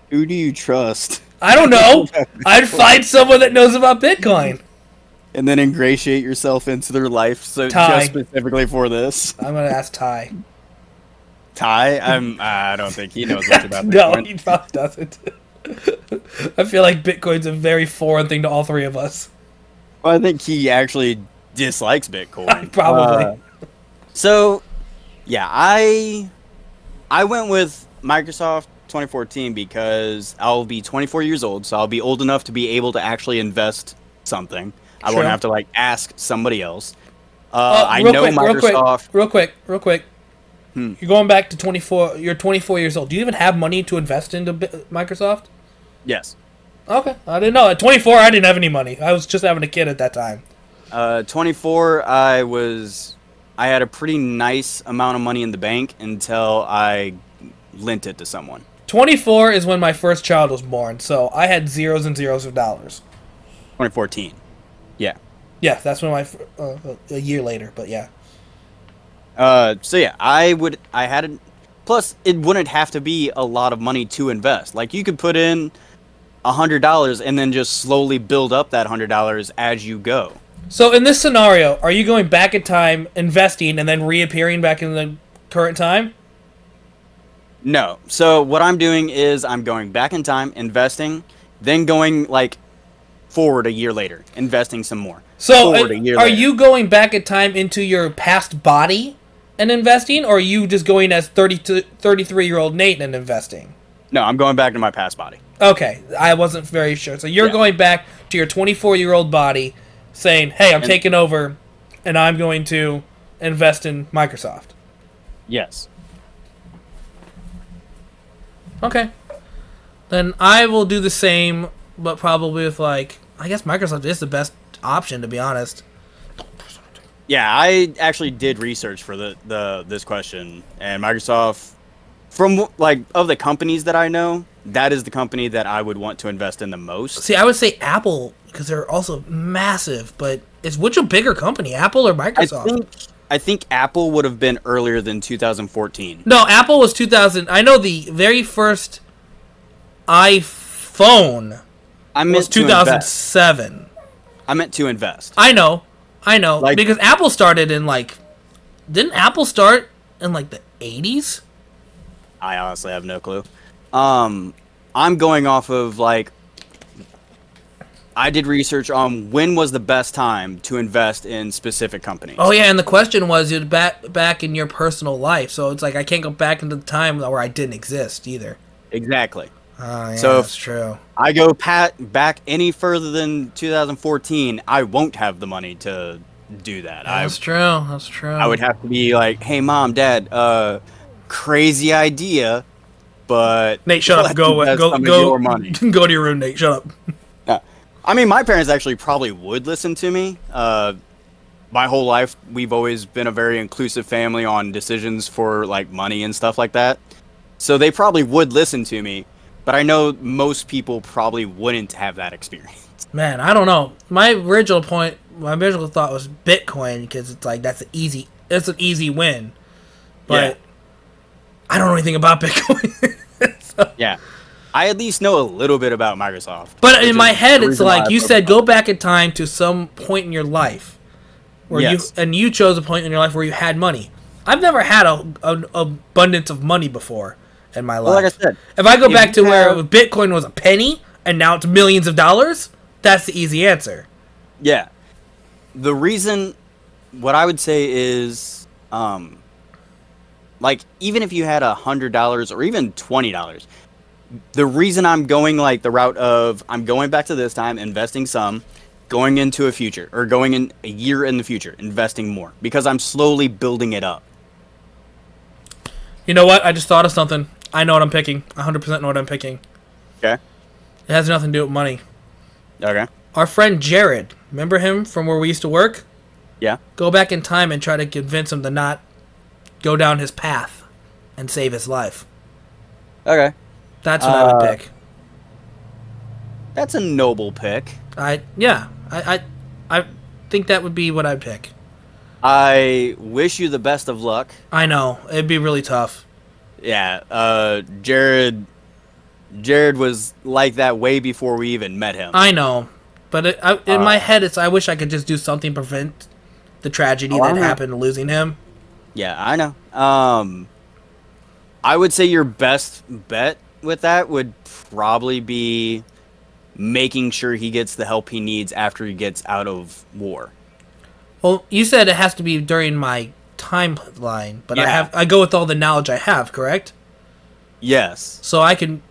B: Who do you trust?
A: I don't know. I'd find someone that knows about Bitcoin.
B: And then ingratiate yourself into their life, so
A: Ty.
B: just specifically for this.
A: I'm gonna ask Ty.
B: Ty, I'm. I don't think he knows much about
A: no, he probably doesn't. I feel like Bitcoin's a very foreign thing to all three of us.
B: Well, I think he actually dislikes Bitcoin.
A: Probably.
B: Uh, so, yeah, I I went with Microsoft 2014 because I'll be 24 years old, so I'll be old enough to be able to actually invest something. I
A: Sure.
B: won't have to like ask somebody else. Uh,
A: Uh,
B: I know
A: quick, real quick,
B: Microsoft.
A: real quick, real quick.
B: Hmm.
A: You're going back to 24. You're 24 years old. Do you even have money to invest into Bi- Microsoft?
B: Yes.
A: Okay, I didn't know. At 24, I didn't have any money. I was just having a kid at that time.
B: Uh, 24, I was, I had a pretty nice amount of money in the bank until I lent it to someone.
A: 24 is when my first child was born, so I had zeros and zeros of dollars.
B: 2014. Yeah.
A: Yeah, that's when my uh, a year later, but yeah.
B: Uh, so yeah, I would, I had, a, plus it wouldn't have to be a lot of money to invest. Like you could put in a hundred dollars and then just slowly build up that hundred dollars as you go.
A: So in this scenario, are you going back in time, investing, and then reappearing back in the current time?
B: No. So what I'm doing is I'm going back in time, investing, then going like forward a year later, investing some more.
A: So
B: Forward a year
A: are
B: later.
A: you going back in time into your past body and investing, or are you just going as 32 33 year old Nate and investing?
B: No, I'm going back to my past body.
A: Okay, I wasn't very sure. So you're
B: Yeah.
A: going back to your 24 year old body, saying, "Hey, I'm
B: And-
A: taking over, and I'm going to invest in Microsoft."
B: Yes.
A: Okay, then I will do the same, but probably with like, I guess Microsoft is the best option to be honest.
B: Yeah, I actually did research for the, the this question, and Microsoft, from like of the companies that I know, that is the company that I would want to invest in the most.
A: See, I would say Apple because they're also massive, but is which a bigger company, Apple or
B: I
A: Microsoft?
B: think I think Apple would have been earlier than 2014.
A: No, Apple was 2000. I know the very first iPhone
B: I
A: was
B: meant invest.
A: 2007.
B: I meant to invest.
A: I know, I know,
B: Like-
A: because Apple started in like, didn't Apple start in like the 80s?
B: I honestly have no clue. Um, I'm going off of like I did research on when was the best time to invest in specific companies.
A: Oh yeah, and the question was you back back in your personal life, so it's like I can't go back into the time where I didn't exist either.
B: Exactly.
A: Oh yeah,
B: So if-
A: that's true.
B: I go pat back any further than 2014, I won't have the money to do that. I
A: That's true. That's true.
B: I would have to be like, "Hey mom, dad, uh crazy idea, but
A: Nate, shut up. Go
B: invest
A: go go.
B: your money."
A: go to your room, Nate. Shut up.
B: Yeah. I mean, my parents actually probably would listen to me. Uh, my whole life, we've always been a very inclusive family on decisions for like money and stuff like that. So they probably would listen to me, but I know most people probably wouldn't have that experience.
A: Man, I don't know. My original point, my original thought was Bitcoin because it's like that's an easy, it's an easy win. But. I don't know anything about Bitcoin. So-
B: Yeah. I at least know a little bit about Microsoft.
A: but in my head, it's like you said, go back in time to some point in your life where
B: Yes.
A: you and you chose a point in your life where you had money. I've never had a, an abundance of money before in my life.
B: Well, like I said,
A: if I go
B: if
A: back to
B: you
A: where Bitcoin was a penny and now it's millions of dollars, that's the easy answer.
B: Yeah. The reason, what I would say is, um, like even if you had a hundred dollars or even twenty dollars, the reason I'm going like the route of I'm going back to this time, investing some, going into a future or going in a year in the future, investing more because I'm slowly building it up.
A: You know what? I just thought of something. I know what I'm picking. 100% know what I'm picking.
B: Okay.
A: It has nothing to do with money.
B: Okay.
A: Our friend Jared, remember him from where we used to work?
B: Yeah.
A: Go back in time and try to convince him to not go down his path and save his life.
B: Okay.
A: That's what I would
B: Uh,
A: pick.
B: That's a noble pick.
A: I yeah, I, I I think that would be what I'd pick.
B: I wish you the best of luck.
A: I know it'd be really tough.
B: Yeah, uh, Jared. Jared was like that way before we even met him.
A: I know, but it, I, in
B: Uh,
A: my head, it's I wish I could just do something to prevent the tragedy
B: Oh,
A: that
B: know.
A: happened, losing him.
B: Yeah, I know. Um, I would say your best bet with that would probably be making sure he gets the help he needs after he gets out of war.
A: Well, you said it has to be during my timeline, but I have I go with all the knowledge I have, correct?
B: Yes.
A: So I can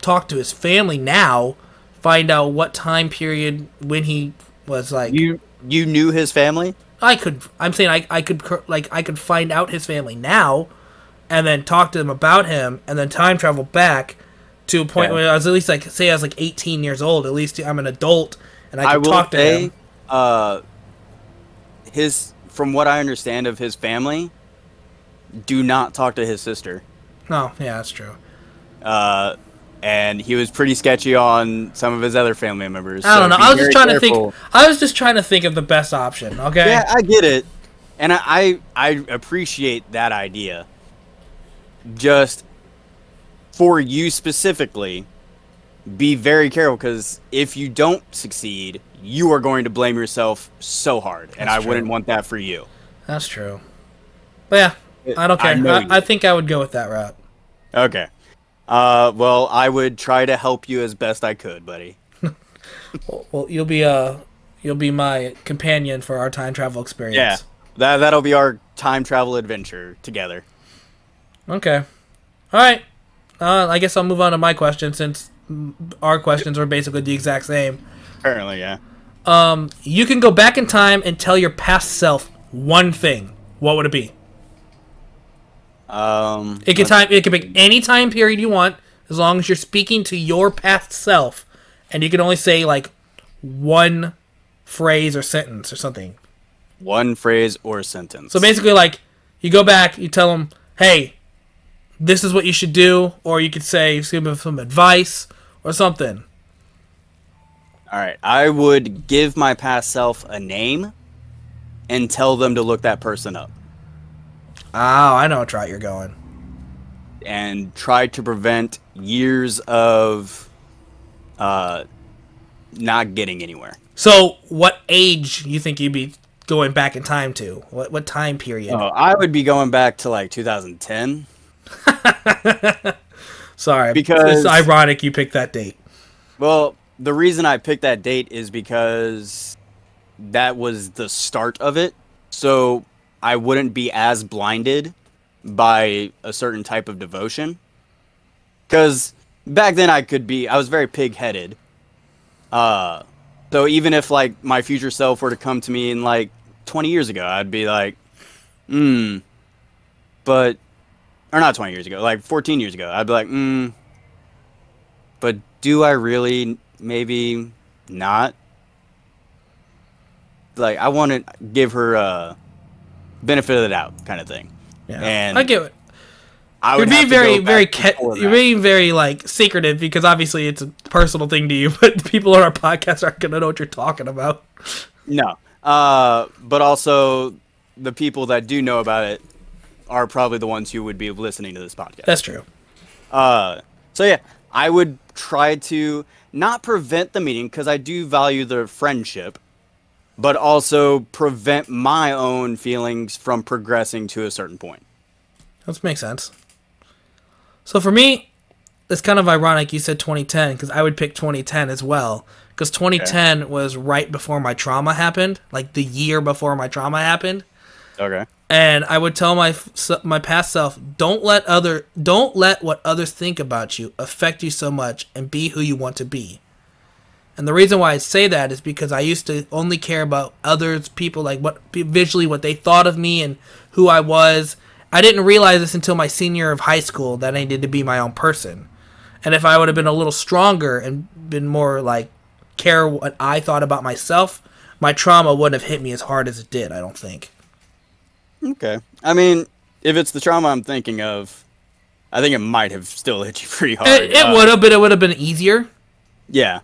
A: talk to his family now, find out what time period when he was like.
B: You you knew his family?
A: I could. I'm saying I I could like I could find out his family now, and then talk to them about him, and then time travel back to a point
B: Yeah.
A: where I was at least like say I was like 18 years old. At least I'm an adult, and I
B: I
A: could
B: will
A: talk to
B: say,
A: him.
B: uh, his from what I understand of his family, do not talk to his sister.
A: No, yeah, that's true.
B: Uh, and he was pretty sketchy on some of his other family members.
A: I don't know. I was just trying to think. I was just trying to think of the best option. Okay.
B: Yeah, I get it, and I, I I appreciate that idea. Just for you specifically, be very careful because if you don't succeed, you are going to blame yourself so hard, and
A: That's
B: I wouldn't want that for you.
A: That's true. But yeah, I don't care.
B: know
A: I, I think I would go with that route.
B: Okay. Uh, well, I would try to help you as best I could, buddy.
A: Well, you'll be uh you'll be my companion for our time travel experience.
B: Yeah, that that'll be our time travel adventure together.
A: Okay. All right. Uh, I guess I'll move on to my question since our questions are basically the exact same.
B: Apparently, yeah.
A: Um, you can go back in time and tell your past self one thing. What would it be?
B: Um,
A: It can time. It can pick any time period you want, as long as you're speaking to your past self, and you can only say like one phrase or sentence or something.
B: one phrase or sentence.
A: So basically, like you go back, you tell them, "Hey, this is what you should do," or you could say, give them some advice or something.
B: All right, I would give my past self a name and tell them to look that person up
A: Oh, I know what route you're going.
B: and try to prevent years of uh not getting anywhere.
A: So, what age you think you'd be going back in time to? What what time period?
B: Oh, I would be going back to like 2010.
A: Sorry,
B: because-
A: it's ironic you picked that date.
B: Well, the reason I picked that date is because that was the start of it. So I wouldn't be as blinded by a certain type of devotion. Because back then I could be, I was very pig headed. Uh, so even if like my future self were to come to me in like 20 years ago, I'd be like, hmm, but, or not 20 years ago, like 14 years ago, I'd be like, hmm, but do I really maybe not? Like I want to give her a benefit of the doubt kind of thing.
A: Yeah,
B: And
A: I get it.
B: I
A: You're
B: would
A: being very, very,
B: back
A: ca- you're
B: that.
A: being very like secretive because obviously it's a personal thing to you, but the people on our podcast aren't gonna know what you're talking about.
B: no. Uh, but also the people that do know about it are probably the ones who would be listening to this podcast.
A: That's true.
B: Uh, so yeah, I would try to not prevent the meeting because I do value the friendship, but also prevent my own feelings from progressing to a certain point.
A: That makes sense. So for me, it's kind of ironic you said 2010 because I would pick 2010 as well. Because 2010 was right before my trauma happened, like the year before my trauma happened.
B: Okay.
A: and I would tell my my past self, don't let other don't let what others think about you affect you so much, and be who you want to be. And the reason why I say that is because I used to only care about others, people like what visually what they thought of me and who I was. I didn't realize this until my senior year of high school that I needed to be my own person. And if I would have been a little stronger and been more like care what I thought about myself, my trauma wouldn't have hit me as hard as it did. I don't think.
B: Okay. I mean, if it's the trauma I'm thinking of, I think it might have still hit you pretty hard.
A: It, it
B: Uh,
A: would have, but it would have been easier
B: Yeah.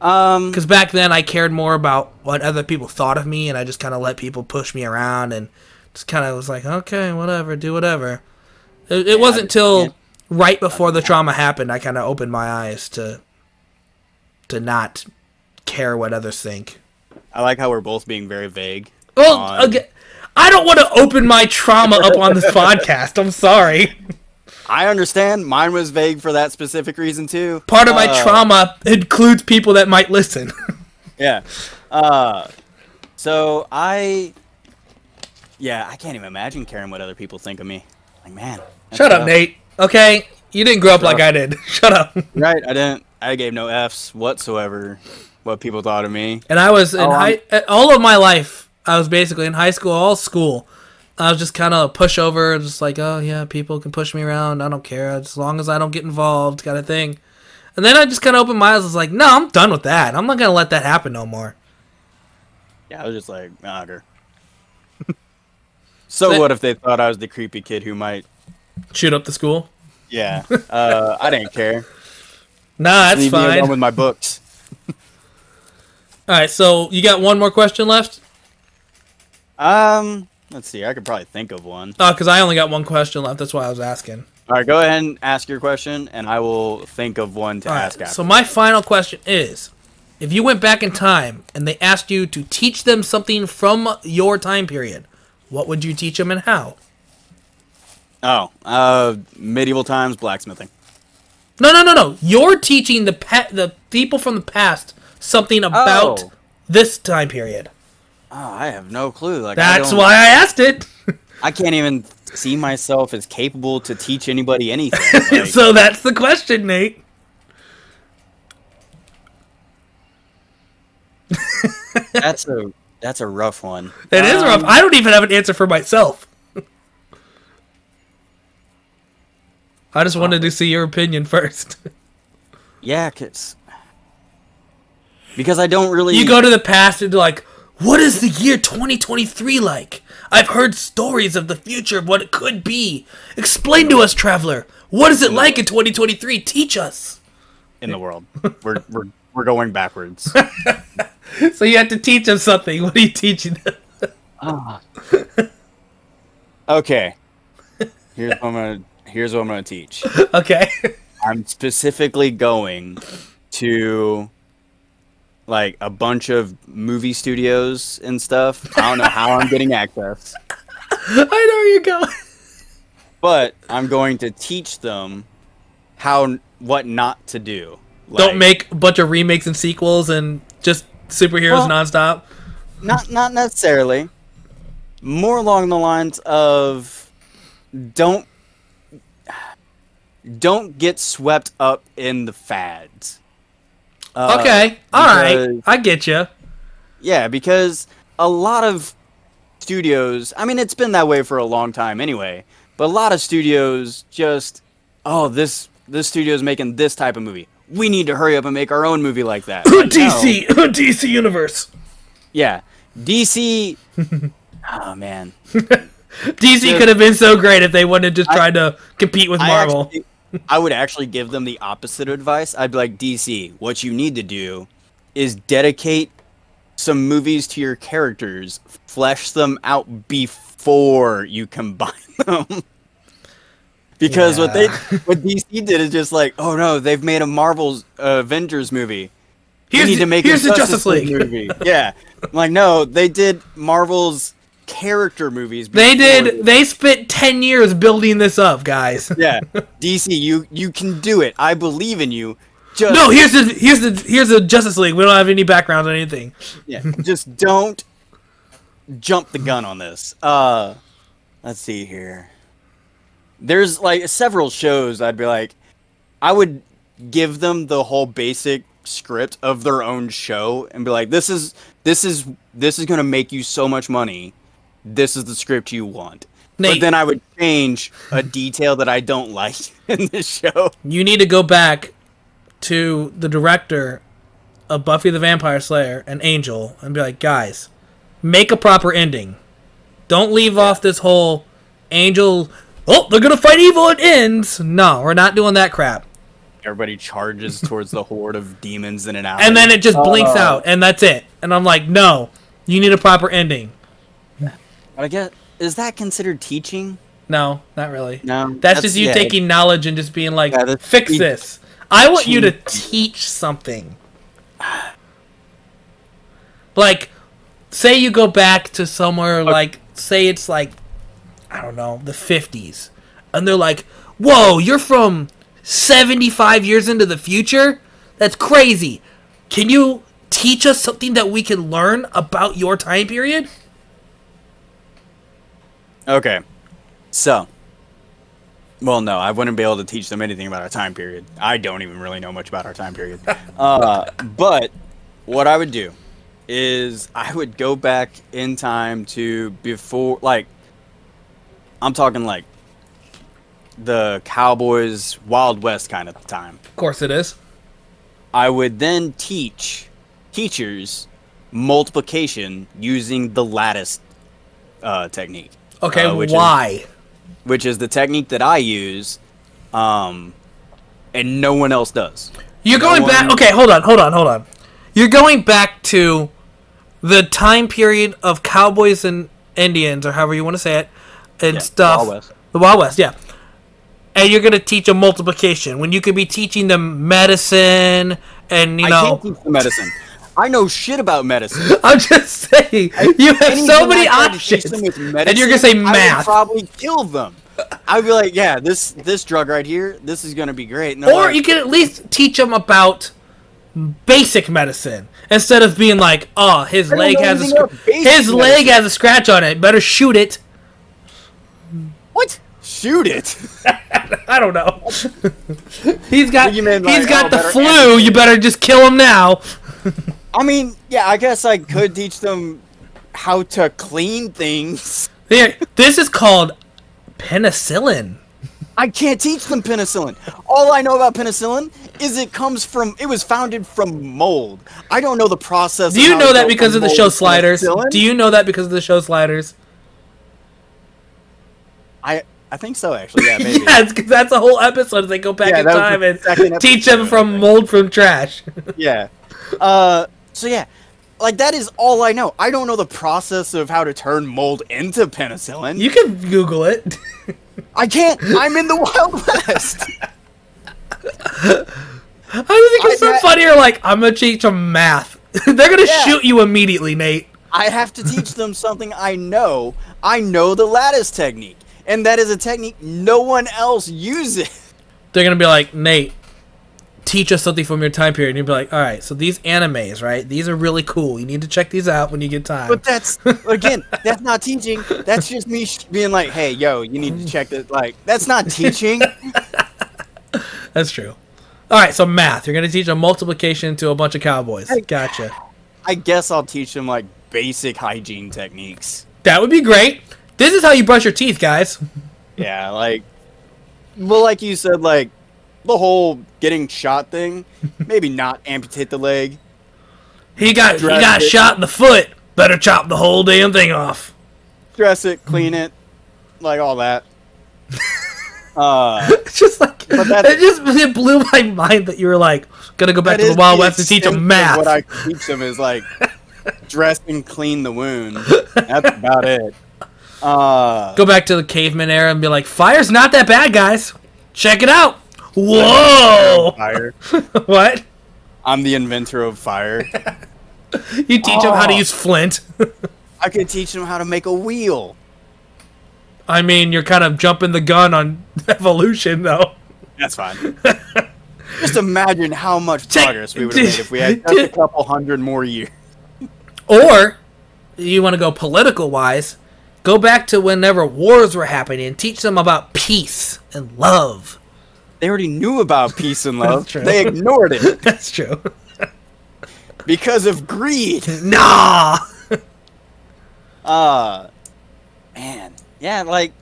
B: Um.
A: because back then I cared more about what other people thought of me, and I just kind of let people push me around and just kind of was like, okay, whatever, do whatever. It, it wasn't till
B: yeah.
A: right before the trauma happened I kind of opened my eyes to to not care what others think.
B: I like how we're both being very vague.
A: Well,
B: on-
A: again, I don't want to open my trauma up on this podcast. I'm sorry.
B: I understand. Mine was vague for that specific reason too.
A: Part of my
B: Uh,
A: trauma includes people that might listen.
B: Yeah. Uh. So I. Yeah, I can't even imagine caring what other people think of me. Like, man.
A: Shut up,
B: tough.
A: Nate. Okay, You didn't grow up like I did. Shut up.
B: Right? I didn't. I gave no F's whatsoever. What people thought of me.
A: And I was in
B: Oh,
A: high all of my life. I was basically in high school, all school. I was just kind of a pushover, just like, oh yeah, people can push me around. I don't care as long as I don't get involved, kind of thing. And then I just kind of opened my eyes. I was like, no, I'm done with that. I'm not gonna let that happen no more.
B: Yeah, I was just like, ah, so what if they thought I was the creepy kid who might?
A: Shoot up the school.
B: Yeah. Uh, I didn't care.
A: Nah, that's
B: Leave me alone
A: fine.
B: with my books.
A: All right, so you got one more question left?
B: Um, let's see. I could probably think of one.
A: Oh, because I only got one question left. That's why I was asking.
B: All right, go ahead and ask your question, and I will think of one to
A: All
B: ask
A: right,
B: after.
A: so my final question is: If you went back in time and they asked you to teach them something from your time period, what would you teach them and how?
B: oh, uh, medieval times blacksmithing.
A: No, no, no, no. You're teaching the pa- the people from the past something about
B: Oh.
A: this time period.
B: Oh, I have no clue. Like I
A: That's
B: don't-
A: why I asked it.
B: I can't even see myself as capable to teach anybody anything. Like,
A: so that's the question, Nate.
B: that's a that's a rough one.
A: It is rough.
B: Um,
A: I don't even have an answer for myself. I just wanted to see your opinion first.
B: Yeah, cause because I don't really.
A: You go to the past and like, what is the year 2023 like? I've heard stories of the future of what it could be. Explain to us, traveler. What is it like in 2023? Teach us.
B: in the world. We're we're we're going backwards.
A: So you have to teach them something. What are you teaching them? Ah.
B: Okay. Here's what I'm gonna here's what I'm gonna teach.
A: Okay.
B: I'm specifically going to like a bunch of movie studios and stuff. I don't know how I'm getting access,
A: I know you're going.
B: but I'm going to teach them how what not to do. Like,
A: Don't make a bunch of remakes and sequels and just superheroes
B: Well-
A: nonstop.
B: not not necessarily. More along the lines of don't don't get swept up in the fads. Uh,
A: Okay. All right.
B: because-
A: I get you.
B: Yeah, because a lot of studios, I mean, it's been that way for a long time anyway, but a lot of studios just, oh, this this studio's making this type of movie. We need to hurry up and make our own movie like that. Like, no.
A: DC. DC Universe.
B: Yeah. DC. oh, man.
A: DC could have been so great if they wouldn't have just
B: I-
A: tried to compete with
B: I
A: Marvel.
B: actually- I would actually give them the opposite advice. I'd be like, DC, what you need to do is dedicate some movies to your characters, flesh them out before you combine them. because what they what DC did is just like, oh no, they've made a Marvel's uh, Avengers movie.
A: Here's
B: we need
A: the-
B: to make
A: here's
B: a
A: Justice League.
B: movie. yeah, I'm like no, they did Marvel's character movies.
A: They did. They spent ten years building this up, guys.
B: yeah, DC, you you can do it. I believe in you. Just
A: No, here's the here's the here's the Justice League. We don't have any background on anything.
B: yeah, just don't jump the gun on this. Uh, let's see here. There's like several shows I'd be like, I would give them the whole basic script of their own show and be like, this is this is this is gonna make you so much money. This is the script you want.
A: Nate.
B: But then I would change a detail that I don't like in the show.
A: You need to go back to the director of Buffy the Vampire Slayer and Angel and be like, guys, make a proper ending. Don't leave off this whole Angel. Oh, they're gonna fight evil. It ends. No, we're not doing that crap.
B: Everybody charges towards the horde of demons in an alley.
A: And then it just blinks
B: Oh.
A: out, and that's it. And I'm like, no, you need a proper ending.
B: I guess is that considered teaching?
A: No, not really.
B: No,
A: That's, just you
B: yeah,
A: taking knowledge and just being like,
B: Yeah,
A: fix
B: te-
A: this. I want you to teach something. Like, say you go back to somewhere like, say it's like, I don't know, the 50s. And they're like, whoa, you're from 75 years into the future? That's crazy. Can you teach us something that we can learn about your time period?
B: Okay, so Well, no, I wouldn't be able to teach them anything about our time period. I don't even really know much about our time period. uh, but what I would do is I would go back in time to before, like, I'm talking like the Cowboys Wild West kind of time.
A: Of course it is.
B: I would then teach teachers multiplication using the lattice uh, technique.
A: Okay,
B: uh, which is-
A: why?
B: which is the technique that I use, um, and no one else does.
A: You're
B: no
A: going back.
B: one-
A: Okay, hold on, hold on, hold on. You're going back to the time period of cowboys and Indians, or however you want to say it, and
B: Yeah,
A: stuff.
B: Wild West.
A: The Wild West, yeah. And you're gonna teach them multiplication when you could be teaching them medicine and you
B: I
A: know.
B: can't teach the medicine. I know shit about medicine.
A: I'm just saying, you have so many
B: I tried to teach
A: options,
B: with
A: and you're gonna say
B: medicine, I would probably kill them. I'd be like, yeah, this this drug right here, this is gonna be great.
A: Or
B: like,
A: you can at least teach them about basic medicine instead of being like, "Oh, his leg has a scr- his leg has a scratch on it. Better shoot it."
B: what? Shoot it.
A: I don't know. he's got he's
B: like,
A: got
B: oh,
A: the flu. You better just kill him now.
B: I mean, yeah, I guess I could teach them how to clean things.
A: Here, this is called penicillin.
B: I can't teach them penicillin. All I know about penicillin is it comes from it was founded from mold. I don't know the process.
A: Do you know that because of the show Sliders?
B: penicillin.
A: Do you know that because of the show Sliders?
B: I I think so actually. Yeah, maybe.
A: yes, because that's a whole episode. They go back
B: Yeah,
A: in time and teach them from mold from trash.
B: yeah. Uh, so yeah, like that is all I know. I don't know the process of how to turn mold into penicillin.
A: you can Google it.
B: I can't. I'm in the Wild West.
A: I think it's so funny. You're like, I'm gonna teach them math. They're gonna
B: Yeah.
A: shoot you immediately, Nate.
B: I have to teach them something I know. I know the lattice technique, and that is a technique no one else uses.
A: They're gonna be like, Nate, teach us something from your time period. And you'll be like, all right, so these animes, right? These are really cool. You need to check these out when you get time.
B: But that's again, that's not teaching. That's just me being like, "Hey, yo, you need to check this." Like, that's not teaching.
A: That's true. All right, so math. You're gonna teach them multiplication to a bunch of cowboys.
B: Hey.
A: Gotcha.
B: I guess I'll teach them like basic hygiene techniques.
A: That would be great. This is how you brush your teeth, guys.
B: Yeah, like, well, like you said, like the whole getting shot thing. Maybe not amputate the leg.
A: He got he got
B: it.
A: shot in the foot. Better chop the whole damn thing off.
B: dress it, clean it, like all that. Uh,
A: just like it just it blew my mind that you were like gonna go back to the Wild West and teach them math.
B: What I teach them is like dress and clean the wound. That's about it. Uh,
A: Go back to the caveman era and be like, fire's not that bad, guys. Check it out. Whoa!
B: fire.
A: what?
B: I'm the inventor of fire.
A: You teach them how to
B: Oh.
A: use flint.
B: I could teach them how to make a wheel.
A: I mean, you're kind of jumping the gun on evolution, though.
B: That's fine. Just imagine how much progress we would have made if we had just a couple hundred more years.
A: Or you want to go political wise, go back to whenever wars were happening and teach them about peace and love.
B: They already knew about peace and love.
A: That's true.
B: They ignored it
A: That's true.
B: because of greed.
A: nah.
B: Uh man, yeah, like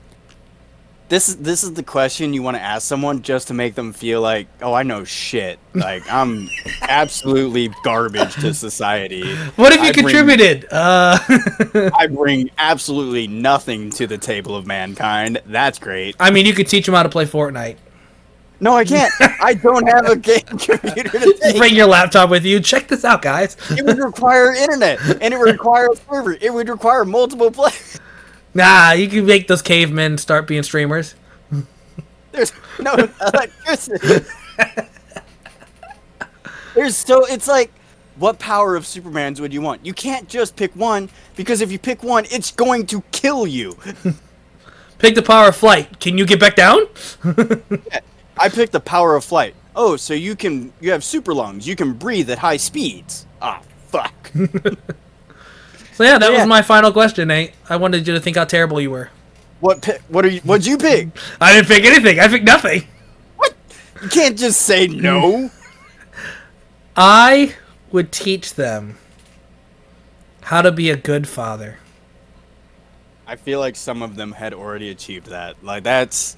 B: this is this is the question you want to ask someone just to make them feel like, oh, I know shit. Like I'm absolutely garbage to society.
A: What have you
B: I bring-
A: contributed? Uh,
B: I bring absolutely nothing to the table of mankind. That's great.
A: I mean, you could teach them how to play Fortnite.
B: No, I can't. I don't have a game computer to take.
A: bring your laptop with you. Check this out, guys.
B: It would require internet, and it would require a server. It would require multiple players.
A: Nah, you can make those cavemen start being streamers.
B: There's no uh, electricity. There's so it's like, what power of Superman's would you want? You can't just pick one because if you pick one, it's going to kill you.
A: Pick the power of flight. Can you get back down?
B: I picked the power of flight. Oh, so you can you have super lungs. You can breathe at high speeds. Ah, fuck.
A: So yeah, that
B: Yeah.
A: was my final question, Nate. I wanted you to think how terrible you were.
B: What? Pick, what are you? What'd you pick?
A: I didn't pick anything. I picked nothing. What?
B: You can't just say no.
A: I would teach them how to be a good father.
B: I feel like some of them had already achieved that. Like that's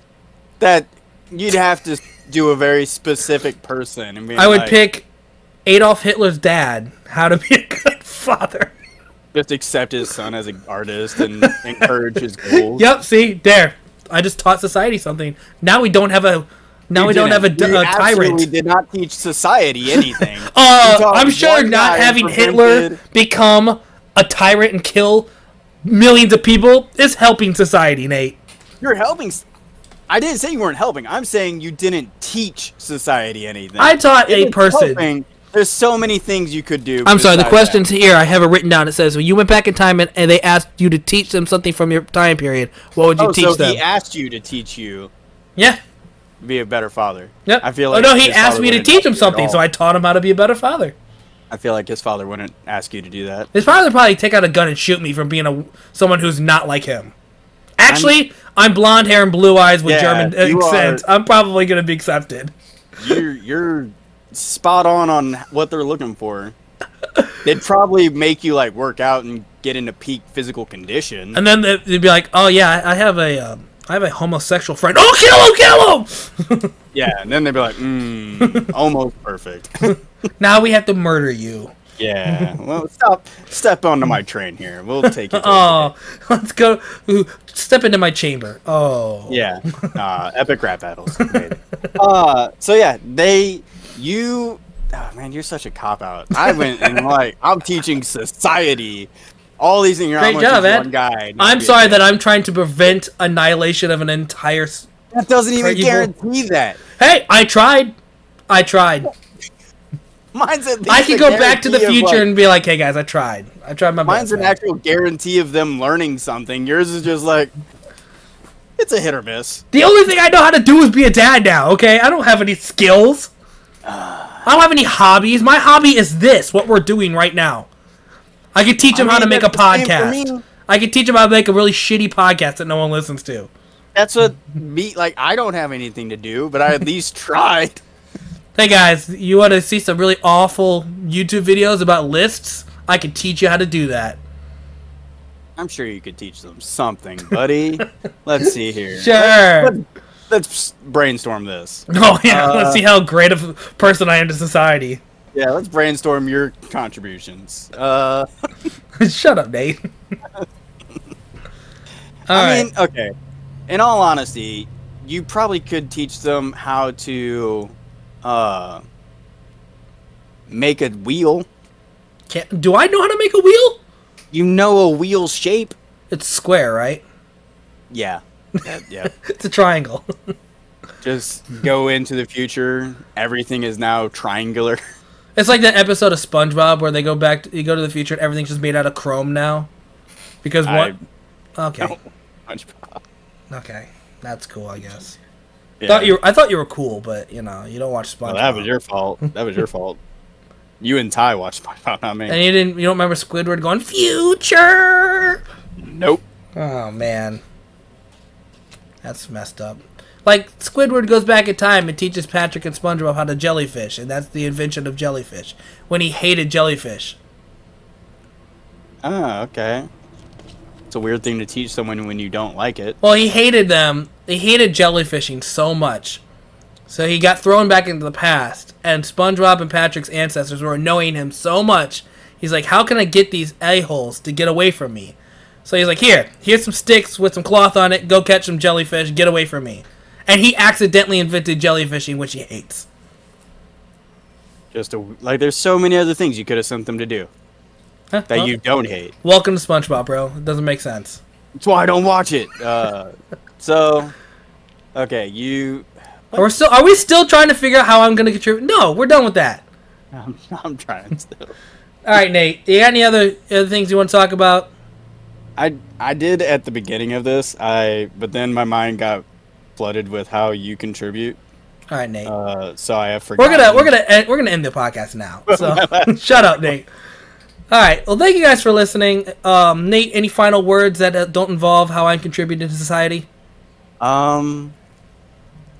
B: that you'd have to do a very specific person.
A: I would pick Adolf Hitler's dad how to be a good father.
B: just accept his son as an artist and encourage his goals.
A: Yep, see, there. I just taught society something. Now we don't have a now
B: You
A: we don't have a,
B: You
A: a tyrant.
B: We did not teach society anything.
A: Uh, I'm sure not having Hitler become a tyrant and kill millions of people is helping society, Nate.
B: You're helping. I didn't say you weren't helping. I'm saying you didn't teach society anything.
A: I taught
B: If
A: a person.
B: helping, there's so many things you could do.
A: I'm sorry, the question's here. I have it written down. It says, when you went back in time and, and they asked you to teach them something from your time period, what would
B: that.
A: you
B: Oh,
A: teach
B: so
A: them?
B: he asked you to teach you
A: yeah.
B: be a better father.
A: Yep.
B: I feel like.
A: oh,
B: like
A: no, he asked me to teach him something, so I taught him how to be a better father.
B: I feel like his father wouldn't ask you to do that.
A: His father would probably take out a gun and shoot me for being a someone who's not like him. Actually, I'm, blonde hair and blue eyes with
B: Yeah,
A: German accent.
B: are-
A: I'm probably gonna be accepted.
B: You're you're spot on on what they're looking for. They'd probably make you like work out and get into peak physical condition.
A: And then they- they'd be like, "Oh yeah, I I have a, um, I have a homosexual friend. Oh, kill him, kill him!
B: Yeah, and then they'd be like, mm, almost perfect.
A: now we have to murder you.
B: Yeah. Well, stop, step onto my train here. We'll take it.
A: Oh, let's go. Ooh, step into my chamber. Oh,
B: Yeah. Uh, epic rap battles. Uh, so yeah, they, you, oh man, you're such a cop out. I went and like, I'm teaching society. All these things. You're
A: Great
B: I'm
A: job,
B: gonna
A: Ed.
B: one guy.
A: I'm sorry that I'm trying to prevent annihilation of an entire.
B: That doesn't even
A: evil.
B: guarantee that.
A: Hey, I tried. I tried.
B: Mine's at least
A: I can
B: a
A: go back to the future
B: like-
A: and be like, "Hey guys, I tried. I tried my
B: Mine's
A: best."
B: an
A: man."
B: actual guarantee of them learning something. Yours is just like, it's a hit or miss.
A: The only thing I know how to do is be a dad now. Okay, I don't have any skills. I don't have any hobbies. My hobby is this. What we're doing right now. I could teach
B: I
A: them how to make a
B: that's the same for
A: podcast. I could teach them how to make a really shitty podcast that no one listens to.
B: That's what me like. I don't have anything to do, but I at least tried.
A: Hey guys, you want to see some really awful YouTube videos about lists? I could teach you how to do that.
B: I'm sure you could teach them something, buddy. Let's see here.
A: Sure.
B: Let's brainstorm this.
A: Oh yeah,
B: Uh,
A: let's see how great of a person I am to society.
B: Yeah, let's brainstorm your contributions. Uh,
A: Shut up, Nate. All
B: I
A: right.
B: mean, okay. In all honesty, you probably could teach them how to uh, make a wheel.
A: Can't, do I know how to make a wheel?
B: You know a wheel shape?
A: It's square, right?
B: Yeah. Yeah. yeah.
A: It's a triangle.
B: Just go into the future. Everything is now triangular.
A: it's like that episode of SpongeBob where they go back, to, you go to the future, and everything's just made out of chrome now. Because what? Okay,
B: SpongeBob.
A: okay, that's cool, I guess.
B: Yeah.
A: Thought you, I thought you were cool, but you know, you don't watch SpongeBob.
B: Well, that was your fault. That was your fault. You and Ty watched SpongeBob, not me.
A: And you didn't, you don't remember Squidward going future?
B: Nope.
A: Oh man, that's messed up. Like Squidward goes back in time and teaches Patrick and SpongeBob how to jellyfish, and that's the invention of jellyfish. When he hated jellyfish.
B: Oh, okay. It's a weird thing to teach someone when you don't like it.
A: Well, he hated them. He hated jellyfishing so much. So he got thrown back into the past, and SpongeBob and Patrick's ancestors were annoying him so much. He's like, "How can I get these a-holes to get away from me?" So he's like, "Here, here's some sticks with some cloth on it. Go catch some jellyfish. Get away from me." And he accidentally invented jellyfishing, which he hates.
B: Just a, like there's so many other things you could have sent them to do
A: Huh?
B: that
A: Well,
B: you don't hate.
A: Welcome to SpongeBob, bro. It doesn't make sense.
B: That's why I don't watch it. Uh, so, okay, you.
A: Are we still? Are we still trying to figure out how I'm going to contribute? No, we're done with that.
B: I'm, I'm trying still.
A: All right, Nate. You got any other other things you want to talk about?
B: I I did at the beginning of this. I but then my mind got flooded with how you contribute.
A: All right, Nate.
B: Uh, so I have
A: We're gonna we're gonna end, we're gonna end the podcast now. So shut up, Nate. All right. Well, thank you guys for listening. Um, Nate, any final words that uh, don't involve how I contribute to society?
B: Um,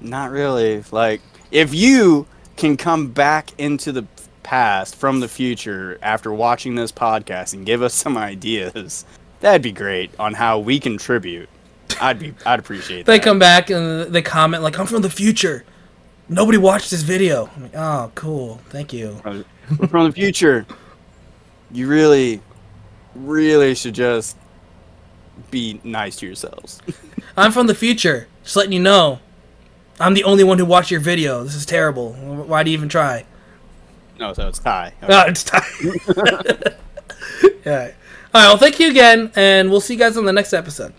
B: not really. Like, if you can come back into the past from the future after watching this podcast and give us some ideas, that'd be great on how we contribute. I'd be, I'd appreciate
A: They
B: that.
A: come back and they comment like, "I'm from the future. Nobody watched this video." I'm like, "Oh, cool. Thank you."
B: We're from the future. You really, really should just be nice to yourselves.
A: I'm from the future. Just letting you know. I'm the only one who watched your video. This is terrible. Why do you even try?
B: No, so it's Ty.
A: No, ah, it's time. yeah. All right. Well, thank you again, and we'll see you guys on the next episode.